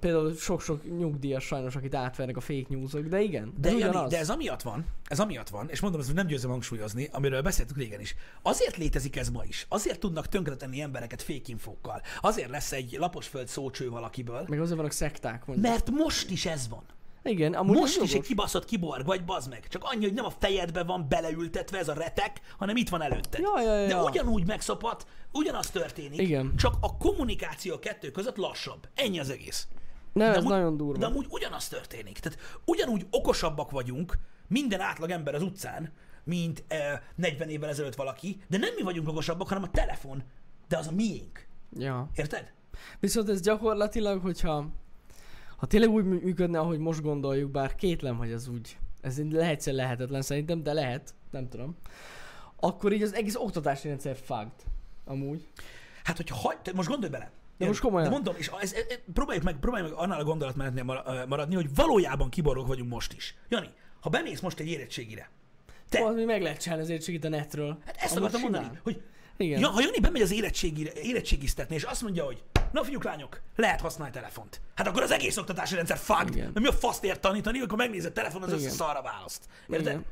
Például sok-sok nyugdíjas sajnos, akit átvernek a fake newsok, de igen. De, ez Jani, de ez amiatt van, ez amiatt van, és mondom, ezt nem győzöm hangsúlyozni, amiről beszéltük régen is. Azért létezik ez ma is. Azért tudnak tönkretenni embereket fake infókkal. Azért lesz egy laposföld szócső valakiből. Meg azért vannak szekták, mondjuk. Mert most is ez van. Igen, amúgy Most is egy kibaszott kiborg vagy, bazd meg. Csak annyi, hogy nem a fejedbe van beleültetve ez a retek, hanem itt van előtted. Ja, ja, ja. De ugyanúgy megszopat, ugyanaz történik, Igen. csak a kommunikáció a kettő között lassabb. Ennyi az egész. Nem, De ez amúgy- nagyon durva. De amúgy ugyanaz történik. Tehát ugyanúgy okosabbak vagyunk, minden átlag ember az utcán, mint eh, 40 évvel ezelőtt valaki, de nem mi vagyunk okosabbak, hanem a telefon. De az a miénk. Ja. Érted? Viszont ez gyakorlatilag, hogyha ha tényleg úgy mű- működne, ahogy most gondoljuk, bár kétlem, hogy ez úgy, ez lehetször lehetetlen szerintem, de lehet, nem tudom, akkor így az egész oktatási rendszer fucked. Amúgy. Hát, hogyha hagy, most gondolj bele. De most komolyan. De mondom, és ez, ez, ez, próbáljuk meg, próbáljuk meg annál a gondolatmenetnél maradni, hogy valójában kiborok vagyunk most is. Jani, ha bemész most egy érettségire, te, Te. mi meg lehet csinálni az érettségit a netről. hát ezt Amúgy akartam mondani, hogy Igen. ja, ha Jani bemegy az érettségire, érettségiztetni, és azt mondja, hogy na fiúk, lányok, lehet használni telefont. Hát akkor az egész oktatási rendszer. Igen. Mert mi a faszt ért tanítani, akkor megnézed telefon, az összes szarra választ. Érted? Igen.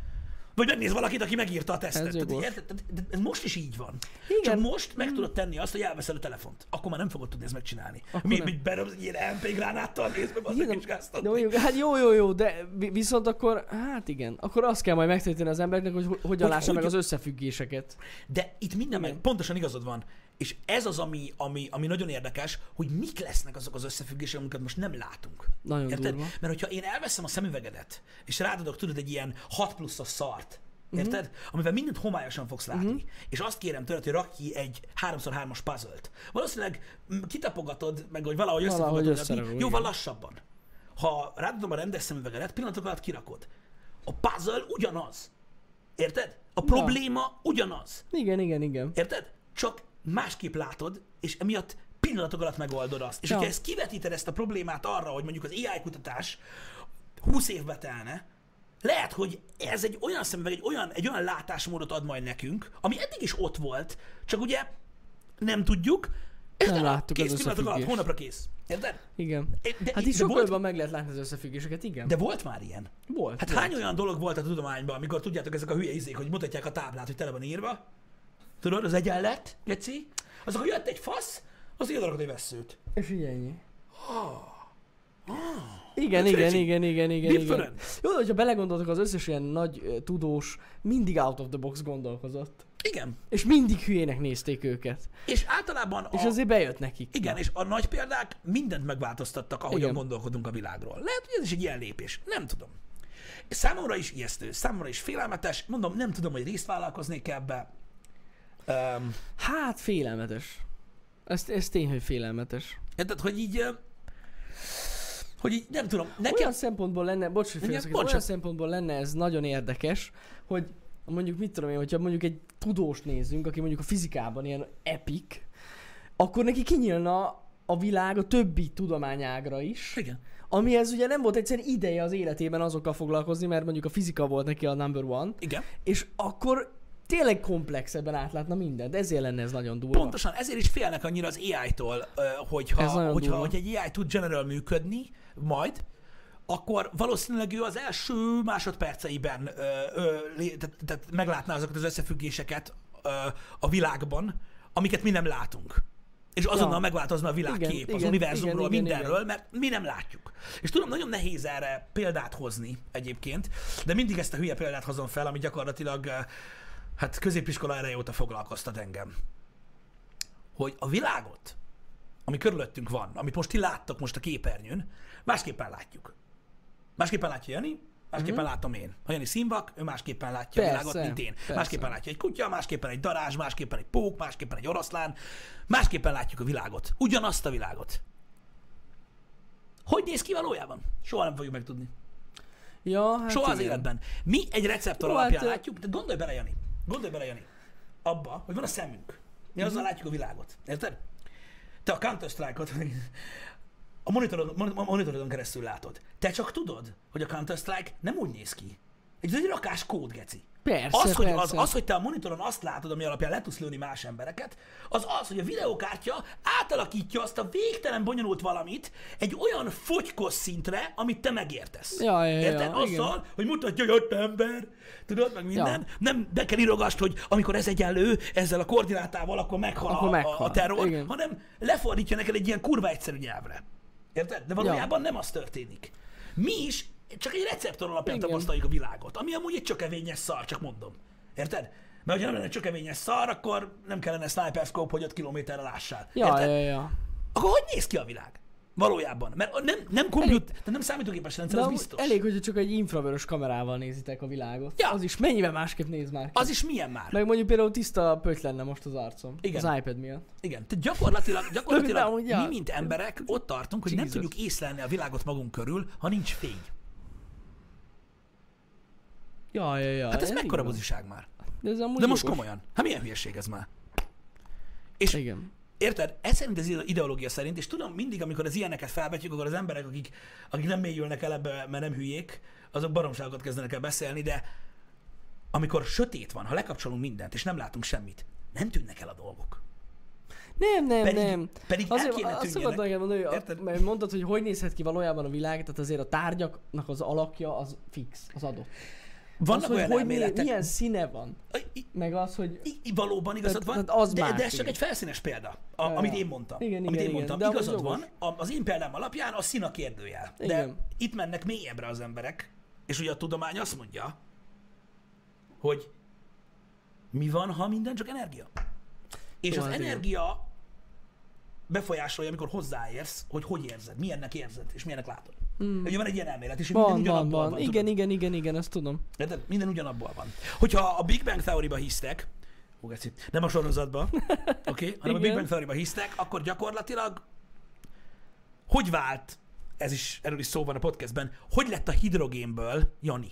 Vagy megnéz valakit, aki megírta a tesztet. Ez Tehát, érted? De ez most is így van. Igen. Csak most meg tudod tenni azt, hogy elveszed a telefont. Akkor már nem fogod tudni ezt megcsinálni. Akkor Mi, nem. mi beröbz egy ilyen MP gránáttal, nézd meg, Igen, gáztatni. de mondjuk, hát jó, jó, jó, de vi- viszont akkor, hát igen, akkor azt kell majd megtanítani az embereknek, hogy ho- hogyan Hogy lássa meg hogy- az összefüggéseket. De itt minden meg, pontosan igazad van. És ez az, ami, ami, ami nagyon érdekes, hogy mik lesznek azok az összefüggések, amiket most nem látunk. Nagyon Érted? durva. Mert hogyha én elveszem a szemüvegedet, és rádadok, tudod, egy ilyen 6 pluszos szart, Mhm. Érted? Uh-huh. Amivel mindent homályosan fogsz látni. Uh-huh. És azt kérem tőled, hogy rakj ki egy 3x3-as puzzle-t. Valószínűleg kitapogatod, meg hogy valahogy Valahogy összerakod, jóval lassabban. Ha rádadom a rendes szemüvegedet, pillanatok alatt kirakod. A puzzle ugyanaz. Érted? A probléma ugyanaz. Igen, igen, igen. Érted? Csak másképp látod, és emiatt pillanatok alatt megoldod azt. És Ja. hogyha ezt kivetíted ezt a problémát arra, hogy mondjuk az AI kutatás 20 évbe telne, lehet, hogy ez egy olyan szemüveg, egy olyan, egy olyan látásmódot ad majd nekünk, ami eddig is ott volt, csak ugye nem tudjuk, és Nem láttuk kész az pillanatok alatt, összefüggést. hónapra kész. Érted? Igen. De, Hát így sokkal jobban meg lehet látni az összefüggéseket, igen. de volt már ilyen. volt. Hát volt. hány olyan dolog volt a tudományban, amikor tudjátok ezek a hülye izék, hogy mutatják a táblát, hogy tele van írva? Tudod, az egyenlet, geci? Azok, hogy jött egy fasz, az ide rakod egy veszőt. És így ennyi. Igen, Hát igen, figyelj, igen, igen, igen, igen. different. Jó, de hogyha belegondoltok, az összes ilyen nagy tudós mindig out of the box gondolkozott. Igen. És mindig hülyének nézték őket. És általában a... És azért bejött nekik. Igen, és a nagy példák mindent megváltoztattak, ahogyan Igen. gondolkodunk a világról. Lehet, hogy ez is egy ilyen lépés. Nem tudom. Számomra is ijesztő, számomra is félelmetes. Mondom, nem tudom, hogy részt vállalkoznék ebbe. Um, Hát félelmetes. Ez, ez tény, hogy félelmetes. tehát, hogy így... Hogy így, nem tudom, nekem... Olyan szempontból lenne, bocs, hogy Igen, félszakít, bocs. olyan szempontból lenne ez nagyon érdekes, hogy mondjuk mit tudom én, hogyha mondjuk egy tudós nézzünk, aki mondjuk a fizikában ilyen epic, akkor neki kinyílna a világ a többi tudományágra is, Igen. amihez ugye nem volt egyszerűen ideje az életében azokkal foglalkozni, mert mondjuk a fizika volt neki a number one, Igen. és akkor tényleg komplexebben átlátna mindent, ezért lenne ez nagyon durva. Pontosan, ezért is félnek annyira az AI-tól, hogyha, hogyha hogy egy AI tud general működni, majd, akkor valószínűleg ő az első másodperceiben ö, ö, tehát, tehát meglátná azokat az összefüggéseket ö, a világban, amiket mi nem látunk. És azonnal Ja. megváltozna a világkép, Igen, az igen, univerzumról, igen, mindenről, igen. mert mi nem látjuk. És tudom, nagyon nehéz erre példát hozni egyébként, de mindig ezt a hülye példát hozom fel, ami gyakorlatilag hát középiskola eleje óta foglalkoztat engem hogy a világot, ami körülöttünk van, amit most ti láttok most a képernyőn, másképpen látjuk. Másképpen látja Jani, másképpen mm-hmm. látom én. Ha Jani színvak, ő másképpen látja Persze, a világot, mint én. persze. Másképpen látja egy kutya, másképpen egy darázs, másképpen egy pók, másképpen egy oroszlán. Másképpen látjuk a világot. Ugyanazt a világot. Hogy néz ki valójában? Soha nem fogjuk megtudni. Ja, hát Soha az igen. életben. Mi egy receptor Jó, alapján hát, látjuk, de gondolj bele, Jani. Gondolj bele, Jani. Abba, hogy van a szemünk. Mi azzal látjuk a világot. Érted? Te a Counter-Strike-ot a monitorodon, mon- a monitorodon keresztül látod. Te csak tudod, hogy a Counter-Strike nem úgy néz ki. Egy, egy rakás kód, geci. Persze, Az hogy, az, persze. az, hogy te a monitoron azt látod, ami alapján le tudsz lőni más embereket, az az, hogy a videókártya átalakítja azt a végtelen bonyolult valamit egy olyan fogykos szintre, amit te megértesz. Ja, ja, ja, Érted? Azzal, igen. hogy mutatja, hogy ott ember, tudod, meg minden. Ja. Nem be kell irogast, hogy amikor ez egyenlő, ezzel a koordinátával, akkor meghal, Akkor a, meghal. a, a terror, Igen. hanem lefordítja neked egy ilyen kurva egyszerű nyelvre. Érted? De valójában nem az történik. Mi is csak egy receptor alapján Igen. tapasztaljuk a világot, ami amúgy egy csökevényes szar, csak mondom. Érted? Mert ha nem lenne csökevényes szar, akkor nem kellene sniper scope, hogy 5 kilométerre lássál. Ja, Érted? ja, ja. Akkor hogy néz ki a világ? Valójában. Mert nem, nem komput, de nem számítógépes rendszer, De az biztos. elég, hogyha csak egy infravörös kamerával nézitek a világot. Ja. Az is mennyivel másképp néz már ki. Az is milyen már? Meg mondjuk például tiszta pöty lenne most az arcom. Igen. Az iPad miatt. Igen, tehát gyakorlatilag, [laughs] gyakorlatilag mi, mint emberek, ott tartunk, hogy nem Jesus. tudjuk észlelni a világot magunk körül, ha nincs fény. Ja, ja, ja. Hát ez mekkora igaz. buziság már? De, ez amúgy De most jogos. komolyan. Hát milyen hülyeség ez már? És Igen. érted? Ez szerint az ideológia szerint, és tudom, mindig, amikor az ilyeneket felvetjük, akkor az emberek, akik, akik nem mélyülnek el ebbe, mert nem hülyék, azok baromságokat kezdenek el beszélni, de amikor sötét van, ha lekapcsolunk mindent, és nem látunk semmit, nem tűnnek el a dolgok. Nem, nem, Pedig- nem. pedig el azért, kéne azt akartam neked mondani, hogy a, mert mondtad, hogy hogy nézhet ki valójában a világ, tehát azért a tárgyaknak az alakja az fix, az adott. Vannak az, hogy, olyan hogy elméletek, milyen színe van, I- meg az, hogy I- valóban igazad van, tehát az de, más, de ez csak igen. egy felszínes példa, a, Ja, amit én mondtam. Igen, amit igen, én igen, mondtam. amúgy igazad van, a- az én példám alapján a szín a kérdőjel. De Igen. itt mennek mélyebbre az emberek, és ugye a tudomány azt mondja, hogy mi van, ha minden csak energia. És Jó, az hát igen. energia befolyásolja, amikor hozzáérsz, hogy hogy érzed, milyennek érzed, és milyennek látod. Hmm. Ugye van egy ilyen elmélet, és minden van, van, ugyanabból van. van. Igen, tudod? igen, igen, igen, ezt tudom. Érted? Minden ugyanabból van. Hogyha a Big Bang Theory-ba hisztek, hú, geci, nem a sorozatba, [laughs] oké, okay, hanem a Big Igen. Bang Theory-ba hisztek, akkor gyakorlatilag hogy vált, ez is, erről is szó van a podcastben, hogy lett a hidrogénből Jani?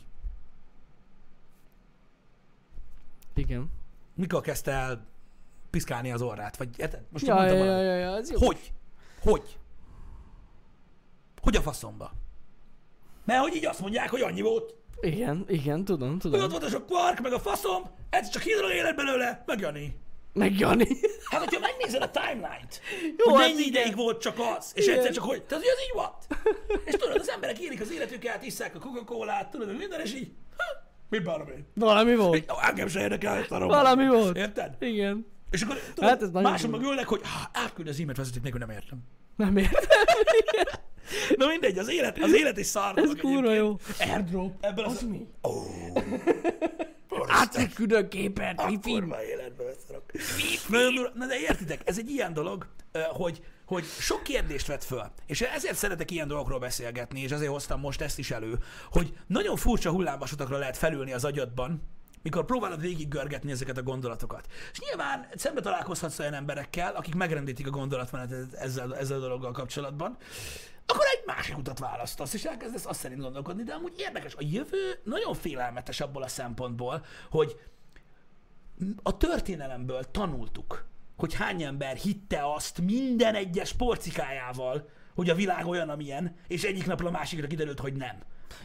Igen. Mikor kezdte el piszkálni az orrát? Vagy érted? Most Ja, mondtam ja, ja, ja, ja, ez jó. Hogy? Hogy? Hogy a faszomba? Mert hogy így azt mondják, hogy annyi volt. Igen, igen, tudom, Hogy ott tudom. volt a sok kvark, meg a faszom, ez csak hidrogén lett belőle, meg Jani. Meg Jani. Hát, hogyha megnézed a timeline-t, Jó, hogy hát mennyi ideig volt csak az, és Igen. egyszer csak hogy, tehát hogy ez így volt. És tudod, az emberek élik az életüket, isszák a Coca-Colát, tudod, minden, és így, ha, mit bánom én? Valami volt. Engem se érdekel. Valami volt. Érted? Igen. És akkor tudod, Hát ez máson meg ülnek, hogy ah, átküld az e-mailt vezetők nélkül nem értem. Nem értem. [laughs] Na mindegy, az élet, az élet is szar. Ez kurva jó. Airdrop. Ebből az... mi? Oh. Átküldök képet, A wifi. kurva életbe. Nagyon durva. Na de értitek, ez egy ilyen dolog, hogy, hogy sok kérdést vet föl. És ezért szeretek ilyen dolgokról beszélgetni, és azért hoztam most ezt is elő, hogy nagyon furcsa hullámvasutakra lehet felülni az agyadban, mikor próbálod végiggörgetni ezeket a gondolatokat. És nyilván szembe találkozhatsz olyan emberekkel, akik megrendítik a gondolatmenetet ezzel, ezzel a dologgal kapcsolatban, akkor egy másik utat választasz, és elkezdesz azt szerint gondolkodni, de amúgy érdekes. A jövő nagyon félelmetes abból a szempontból, hogy a történelemből tanultuk, hogy hány ember hitte azt minden egyes porcikájával, hogy a világ olyan, amilyen, és egyik napról a másikra kiderült, hogy nem.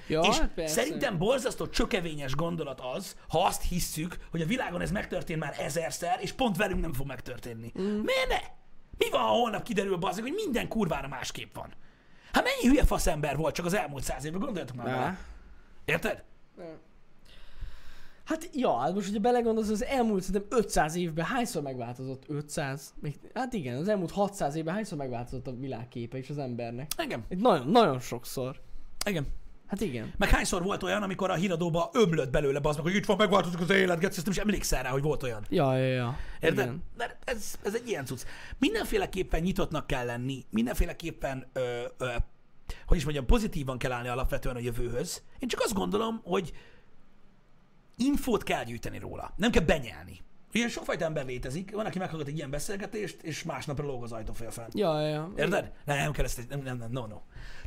Ja, és hát persze. szerintem borzasztó csökevényes gondolat az, ha azt hisszük, hogy a világon ez megtörtént már ezerszer, és pont velünk nem fog megtörténni. Mm. Miért ne? Mi van, ha holnap kiderül bazdmeg, hogy minden kurvára másképp van? Hát mennyi hülye faszember volt csak az elmúlt száz évben, gondoljatok már bele. Érted? Hát ja, hát most, hogyha belegondolsz, az elmúlt szerintem 500 évben hányszor megváltozott? 500? Még, hát igen, az elmúlt 600 évben hányszor megváltozott a világképe is az embernek? Engem. Itt nagyon, nagyon sokszor. Igen. Hát igen. Meg hányszor volt olyan, amikor a híradóba ömlött belőle, bazd meg, hogy itt van, megváltozik az élet, Geci, ezt nem is emlékszel rá, hogy volt olyan. Ja, ja, ja. Érted? Igen. De ez, ez egy ilyen cucc. Mindenféleképpen nyitottnak kell lenni, mindenféleképpen, ö, ö, hogy is mondjam, pozitívan kell állni alapvetően a jövőhöz. Én csak azt gondolom, hogy infót kell gyűjteni róla. Nem kell benyelni. Ilyen sokfajta ember létezik, van, aki meghallgat egy ilyen beszélgetést, és másnapra lóg az ajtófél fenn. Ja, ja, ja. Érted? Nem, nem kell ezt, nem, nem, nem, no, no.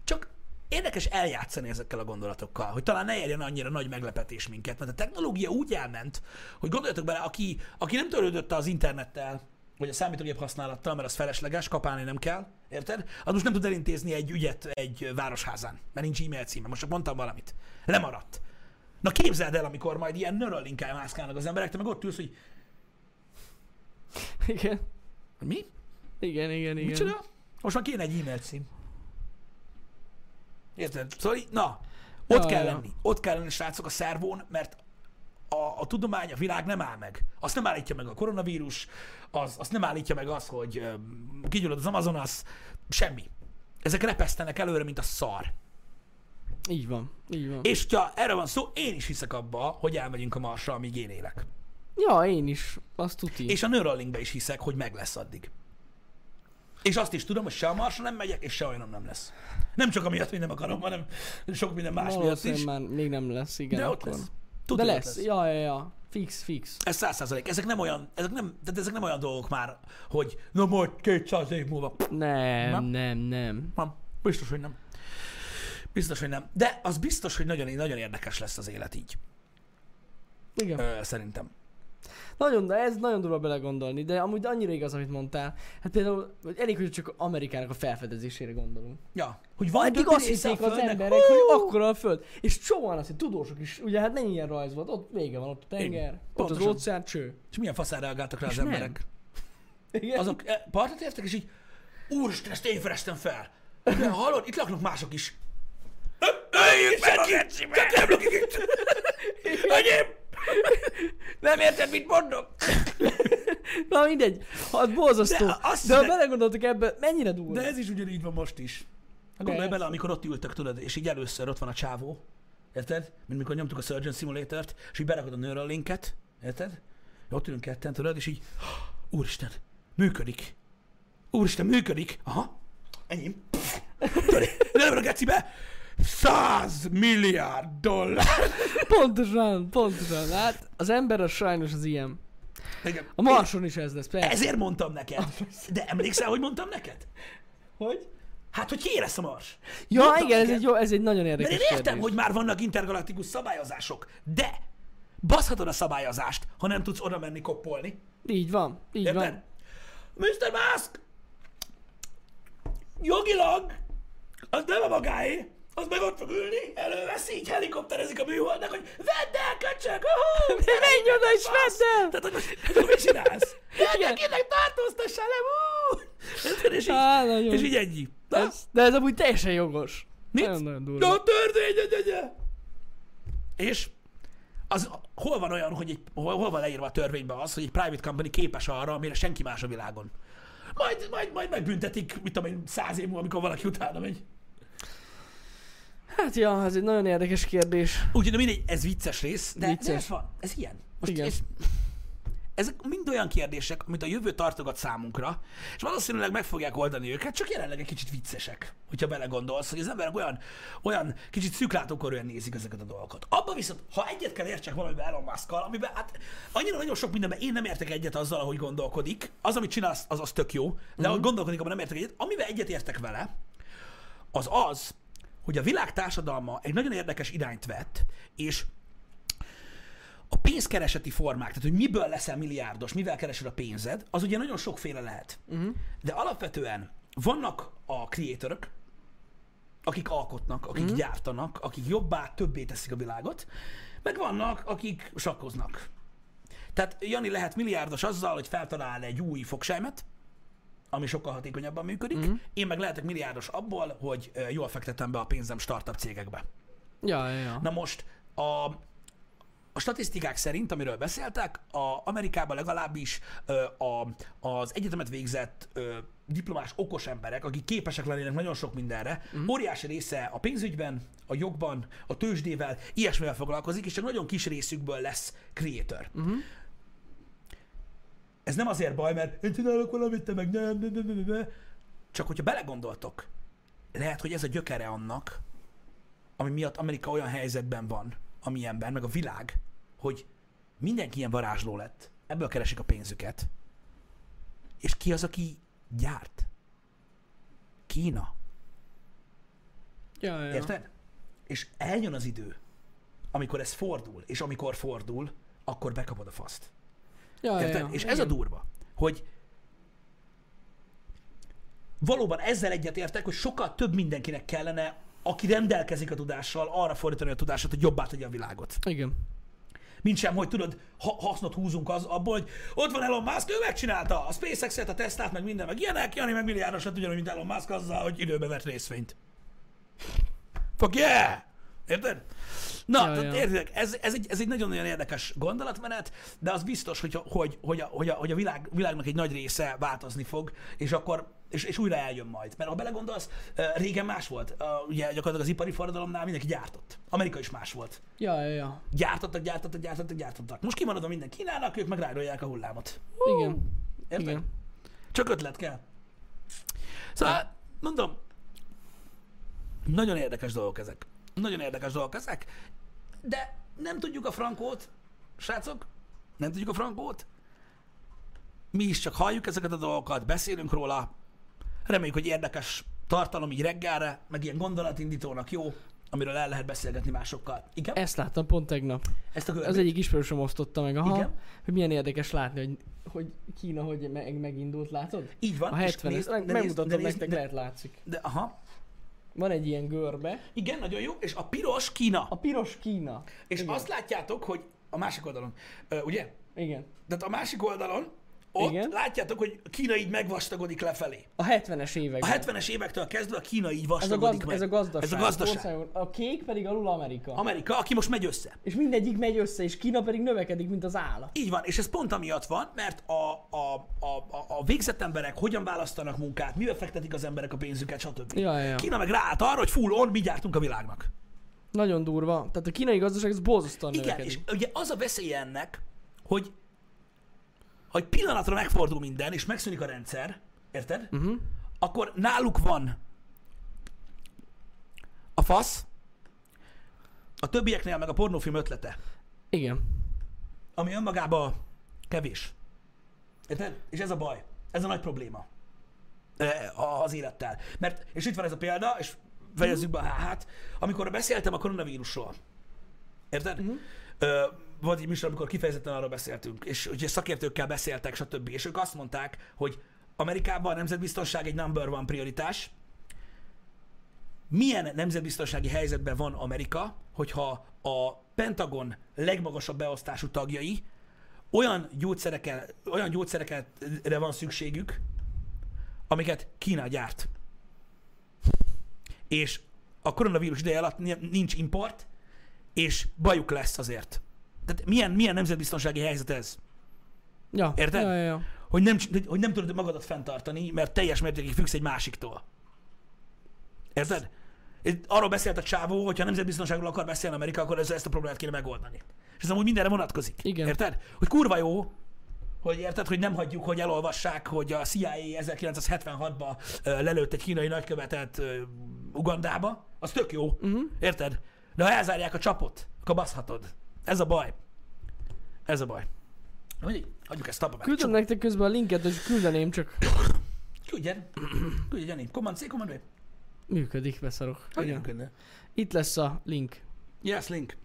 Csak érdekes eljátszani ezekkel a gondolatokkal, hogy talán ne érjen annyira nagy meglepetés minket, mert a technológia úgy elment, hogy gondoljatok bele, aki, aki nem törődött az internettel, vagy a számítógép használattal, mert az felesleges, kapálni nem kell, érted? Az most nem tud elintézni egy ügyet egy városházán, mert nincs e-mail címe. Most csak mondtam valamit. Lemaradt. Na képzeld el, amikor majd ilyen nöröllinkkel mászkálnak az emberek, te meg ott ülsz, hogy Igen. mi? Igen, igen, igen. Micsoda? Most már kéne egy e-mail cím. Érted? Szóval, na, ott Ja, kell ja. lenni. Ott kell lenni, srácok, a szervón, mert a, a tudomány, a világ nem áll meg. Azt nem állítja meg a koronavírus, az, azt nem állítja meg az, hogy öm, kigyullad az Amazonas, semmi. Ezek repesztenek előre, mint a szar. Így van, így van. És ha erről van szó, én is hiszek abba, hogy elmegyünk a Marsra, amíg én élek. Ja, én is. Azt tuti. És a Neuralinkbe is hiszek, hogy meg lesz addig. És azt is tudom, hogy se a Marsra nem megyek, és se olyanom nem lesz. Nem csak amiatt, hogy nem akarom, hanem sok minden más miatt is. már még nem lesz, igen. De ott akkor. lesz. De Tudja, ott lesz. Ja, ja, ja. Fix, fix. Ez száz százalék. Ezek nem olyan, ezek nem, tehát ezek nem olyan dolgok már, hogy na majd 200 év múlva. Nem, Nem? nem, nem. Nem, biztos, hogy nem. Biztos, hogy nem. De az biztos, hogy nagyon, nagyon érdekes lesz az élet így. Igen. Ö, szerintem. Nagyon, de ez nagyon durva belegondolni, de amúgy annyira igaz, amit mondtál. Hát például, hogy elég, hogy csak Amerikának a felfedezésére gondolunk. Ja, hogy van Eddig azt a hitték az emberek, hú! hogy akkora a föld. És sokan azt, hogy tudósok is, ugye hát nem ilyen rajz volt, ott vége van, ott a tenger, ott az pontosan. óceán, cső. És milyen faszán reagáltak rá És az nem. emberek? Igen. Azok eh, partot értek, és így, úristen, ezt én ferestem fel. De hallod, itt laknak mások is. [laughs] Öljünk meg ki! Csak nem lakik itt! Enyém! Nem érted, mit mondok? Na mindegy, hát borzasztó. De De, azt- de ha belegondoltok ebbe, mennyire durva. De ez is ugyanígy van most is. Hát gondolj bele, amikor ott ültök, tudod, és így először ott van a csávó, érted? Mint mikor nyomtuk a Surgeon Simulator-t, és így berakod a Neuralinket, érted? Ott ülünk ketten, tudod, és így, úristen, működik. Úristen, működik. Aha, enyém. Tudod, Nem a gecibe. 100 milliárd dollár. [laughs] Pontosan, pontosan. Hát az ember az sajnos az ilyen. Igen. A Marson is ez lesz, persze. Ezért mondtam neked. [laughs] De emlékszel, hogy mondtam neked? Hogy? Hát, hogy ki lesz a Mars? Ja, Mondtam igen, ez neked. egy, jó, ez egy nagyon Mert érdekes én értem, kérdés. hogy már vannak intergalaktikus szabályozások, de baszhatod a szabályozást, ha nem tudsz oda menni koppolni. Így van, így Érted? van. Mr. Musk! Jogilag, az nem a magáé, az meg ott fog ülni, előveszi, így helikopterezik a műholdnak, hogy vedd el, köcsög! Oh, [laughs] Menj oda és vedd el! Tehát akkor, akkor mit csinálsz? [laughs] Igen. Kinek tartóztassál le? Érted? És így, Á, nagyon. és így ennyi. Na, Ez, de ez amúgy teljesen jogos. Mit? Nagyon-nagyon durva. a törvény. És az, hol van olyan, hogy egy, hol, hol van leírva a törvényben az, hogy egy private company képes arra, amire senki más a világon. Majd, majd, majd megbüntetik, mit tudom én, száz év múlva, amikor valaki utána megy. Hát ja, ez egy nagyon érdekes kérdés. Úgyhogy de mindegy, ez vicces rész, de, Vicces. de ez van, ez ilyen. Most Igen. Ez, ezek mind olyan kérdések, amit a jövő tartogat számunkra, és valószínűleg meg fogják oldani őket, csak jelenleg egy kicsit viccesek, hogyha belegondolsz, hogy az emberek olyan, olyan kicsit szűklátókorúan nézik ezeket a dolgokat. Abban viszont, ha egyet kell értsek valamiben Elon musk amiben hát annyira nagyon sok mindenben én nem értek egyet azzal, ahogy gondolkodik, az, amit csinál, az, az tök jó, de ahogy gondolkodik, abban nem értek egyet. Amiben egyet értek vele, az az, hogy a világ társadalma egy nagyon érdekes irányt vett, és a pénzkereseti formák, tehát hogy miből leszel milliárdos, mivel keresed a pénzed, az ugye nagyon sokféle lehet. Uh-huh. De alapvetően vannak a creatorok, akik alkotnak, akik uh-huh. gyártanak, akik jobbá, többé teszik a világot, meg vannak, akik sakkoznak. Tehát Jani lehet milliárdos azzal, hogy feltalál egy új fogsejmet, ami sokkal hatékonyabban működik. Uh-huh. Én meg lehetek milliárdos abból, hogy jól fektetem be a pénzem startup cégekbe. Ja, ja, ja. Na most a, a statisztikák szerint, amiről beszéltek, a Amerikában legalábbis ö, a, az egyetemet végzett ö, diplomás okos emberek, akik képesek lennének nagyon sok mindenre, mm. óriási része a pénzügyben, a jogban, a tőzsdével, ilyesmivel foglalkozik, és csak nagyon kis részükből lesz creator. Mhm. Ez nem azért baj, mert én csinálok valamit, te meg nem, nem, nem, nem, nem. Csak hogyha belegondoltok, lehet, hogy ez a gyökere annak, ami miatt Amerika olyan helyzetben van, amilyenben, meg a világ, hogy mindenki ilyen varázsló lett. Ebből keresik a pénzüket. És ki az, aki gyárt? Kína. Ja, ja. Érted? És eljön az idő, amikor ez fordul, és amikor fordul, akkor bekapod a faszt. Ja, Érted? ja. És ez a Igen. durva, hogy valóban ezzel egyetértek, hogy sokkal több mindenkinek kellene aki rendelkezik a tudással, arra fordítani a tudását, hogy jobbá tegye a világot. Igen. Mint sem, hogy tudod, ha, hasznot húzunk az abból, hogy ott van Elon Musk, ő megcsinálta a SpaceX-et, a Teslát, meg minden, meg ilyenek, Jani meg milliárdosat ugyanúgy, mint Elon Musk azzal, hogy időbe vett részvényt. Fuck yeah! Érted? Na, Ja, ja, érted, ez, ez, egy, ez egy nagyon-nagyon érdekes gondolatmenet, de az biztos, hogy, hogy, hogy, a, hogy, a, hogy a világ, világnak egy nagy része változni fog, és akkor és, és újra eljön majd. Mert ha belegondolsz, régen más volt. Ugye gyakorlatilag az ipari forradalomnál mindenki gyártott. Amerika is más volt. Ja, ja, ja. Gyártottak, gyártottak, gyártottak, gyártottak. Most kimaradva minden Kínának, ők meg rájrolják a hullámot. Igen. Érted? Igen. Csak ötlet kell. Szóval, mondom, nagyon érdekes dolgok ezek. Nagyon érdekes dolgok ezek, de nem tudjuk a frankót, srácok, nem tudjuk a frankót. Mi is csak halljuk ezeket a dolgokat, beszélünk róla. Reméljük, hogy érdekes tartalom így reggelre, meg ilyen gondolatindítónak jó, amiről el lehet beszélgetni másokkal. Igen? Ezt láttam pont tegnap. Ezt a Az görbét? egyik ismerősöm osztotta meg, aha, Igen. hogy milyen érdekes látni, hogy, hogy Kína hogy me- megindult, látod? Így van. A és 70 nézd- de nézd- megmutatom nézd- nektek, de- lehet látszik. De, aha. Van egy ilyen görbe. Igen, nagyon jó. És a piros Kína. A piros Kína. És Igen. azt látjátok, hogy a másik oldalon, ugye? Igen. Tehát a másik oldalon, ott Igen. látjátok, hogy Kína így megvastagodik lefelé. A 70-es A években. 70-es évektől kezdve a Kína így ez a, vastagodik gazd- meg. ez a gazdaság. Ez a gazdaság. Országon. A kék pedig alul Amerika. Amerika, aki most megy össze. És mindegyik megy össze, és Kína pedig növekedik, mint az állat. Így van, és ez pont amiatt van, mert a, a, a, a, a végzett emberek hogyan választanak munkát, mivel fektetik az emberek a pénzüket, stb. Ja, ja. Kína meg ráállt arra, hogy full on, mi gyártunk a világnak. Nagyon durva. Tehát a kínai gazdaság ez borzasztóan Igen, növekedik. és ugye az a veszélye ennek, hogy ha egy pillanatra megfordul minden, és megszűnik a rendszer, érted? Uh-huh. Akkor náluk van a fasz, a többieknél meg a pornófilm ötlete, Igen. ami önmagában kevés. Érted? És ez a baj. Ez a nagy probléma a- az élettel. Mert, és itt van ez a példa, és fejezzük be a hát, amikor beszéltem a koronavírusról. Érted? Mhm. Ö, volt egy műsor, amikor kifejezetten arról beszéltünk, és ugye szakértőkkel beszéltek, stb. És ők azt mondták, hogy Amerikában a nemzetbiztonság egy number one prioritás. Milyen nemzetbiztonsági helyzetben van Amerika, hogyha a Pentagon legmagasabb beosztású tagjai olyan gyógyszerekkel, olyan gyógyszerekre van szükségük, amiket Kína gyárt. És a koronavírus ideje alatt ni- nincs import, és bajuk lesz azért. Tehát milyen, milyen nemzetbiztonsági helyzet ez? Ja. Érted? Ja, ja, ja. Hogy nem, hogy nem tudod magadat fenntartani, mert teljes mértékig függsz egy másiktól. Érted? Arról beszélt a csávó, hogy ha nemzetbiztonságról akar beszélni Amerika, akkor ez, ezt a problémát kéne megoldani. És ez amúgy mindenre vonatkozik. Igen. Érted? Hogy kurva jó, hogy érted, hogy nem hagyjuk, hogy elolvassák, hogy a CIA 1976-ban ö, lelőtt egy kínai nagykövetet Ugandába. Az tök jó. Uh-huh. Érted? De ha elzárják a csapot, akkor baszhatod. Ez a baj. Ez a baj. Na, Mindegy, hagyjuk ezt abba. Küldöm nektek közben a linket, és küldeném, csak Küldjen. [clears throat] Küldjen, Jani. Command C, Command V. működik, beszarok. Hogy Igen. működne? Itt lesz a link. Yes, link.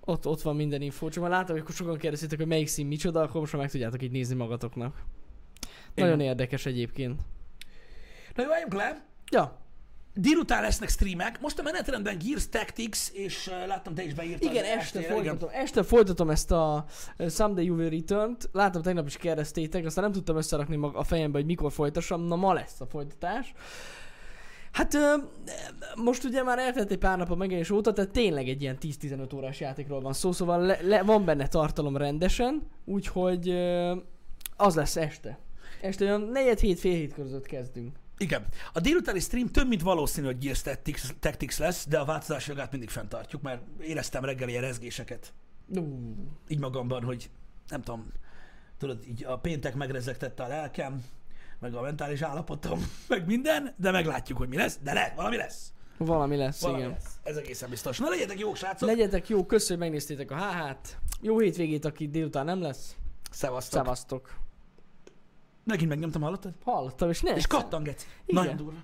Ott, ott van minden info. Csak már látom, hogy akkor sokan kérdeztétek, hogy melyik szín micsoda, akkor most már meg tudjátok így nézni magatoknak. Nagyon érdekes egyébként. Na jó, álljunk le. Ja, Délután lesznek streamek. Most a menetrendben Gears Tactics, és uh, láttam, te is beírtad. igen, este folytatom, este folytatom ezt a Someday You Will Return-t. Látom, tegnap is kérdeztétek, aztán nem tudtam összerakni mag- a fejembe, hogy mikor folytassam. Na, ma lesz a folytatás. Hát ö, most ugye már eltelt egy pár nap a megjelenés óta, tehát tényleg egy ilyen 10-15 órás játékról van szó, szóval le, le, van benne tartalom rendesen, úgyhogy ö, az lesz este. Este olyan 4 hét fél hét között kezdünk. Igen. A délutáni stream több, mint valószínű, hogy Gears Tactics, Tactics lesz, de a változási jogát mindig fenntartjuk, mert éreztem reggel ilyen rezgéseket. Ú, Így magamban, hogy nem tudom, tudod, így a péntek megrezegtette a lelkem, meg a mentális állapotom, [laughs] meg minden, de meglátjuk, hogy mi lesz, de le, valami lesz. Valami lesz, Valami igen. lesz. Ez egészen biztos. Na legyetek jók, srácok! Legyetek jó, köszönjük, hogy megnéztétek a HH-t. Jó hétvégét, aki délután nem lesz. Szevasztok! Szevasztok. Megint megnyomtam, hallottad? Hallottam, és ne És geci. Igen. Nagyon durva.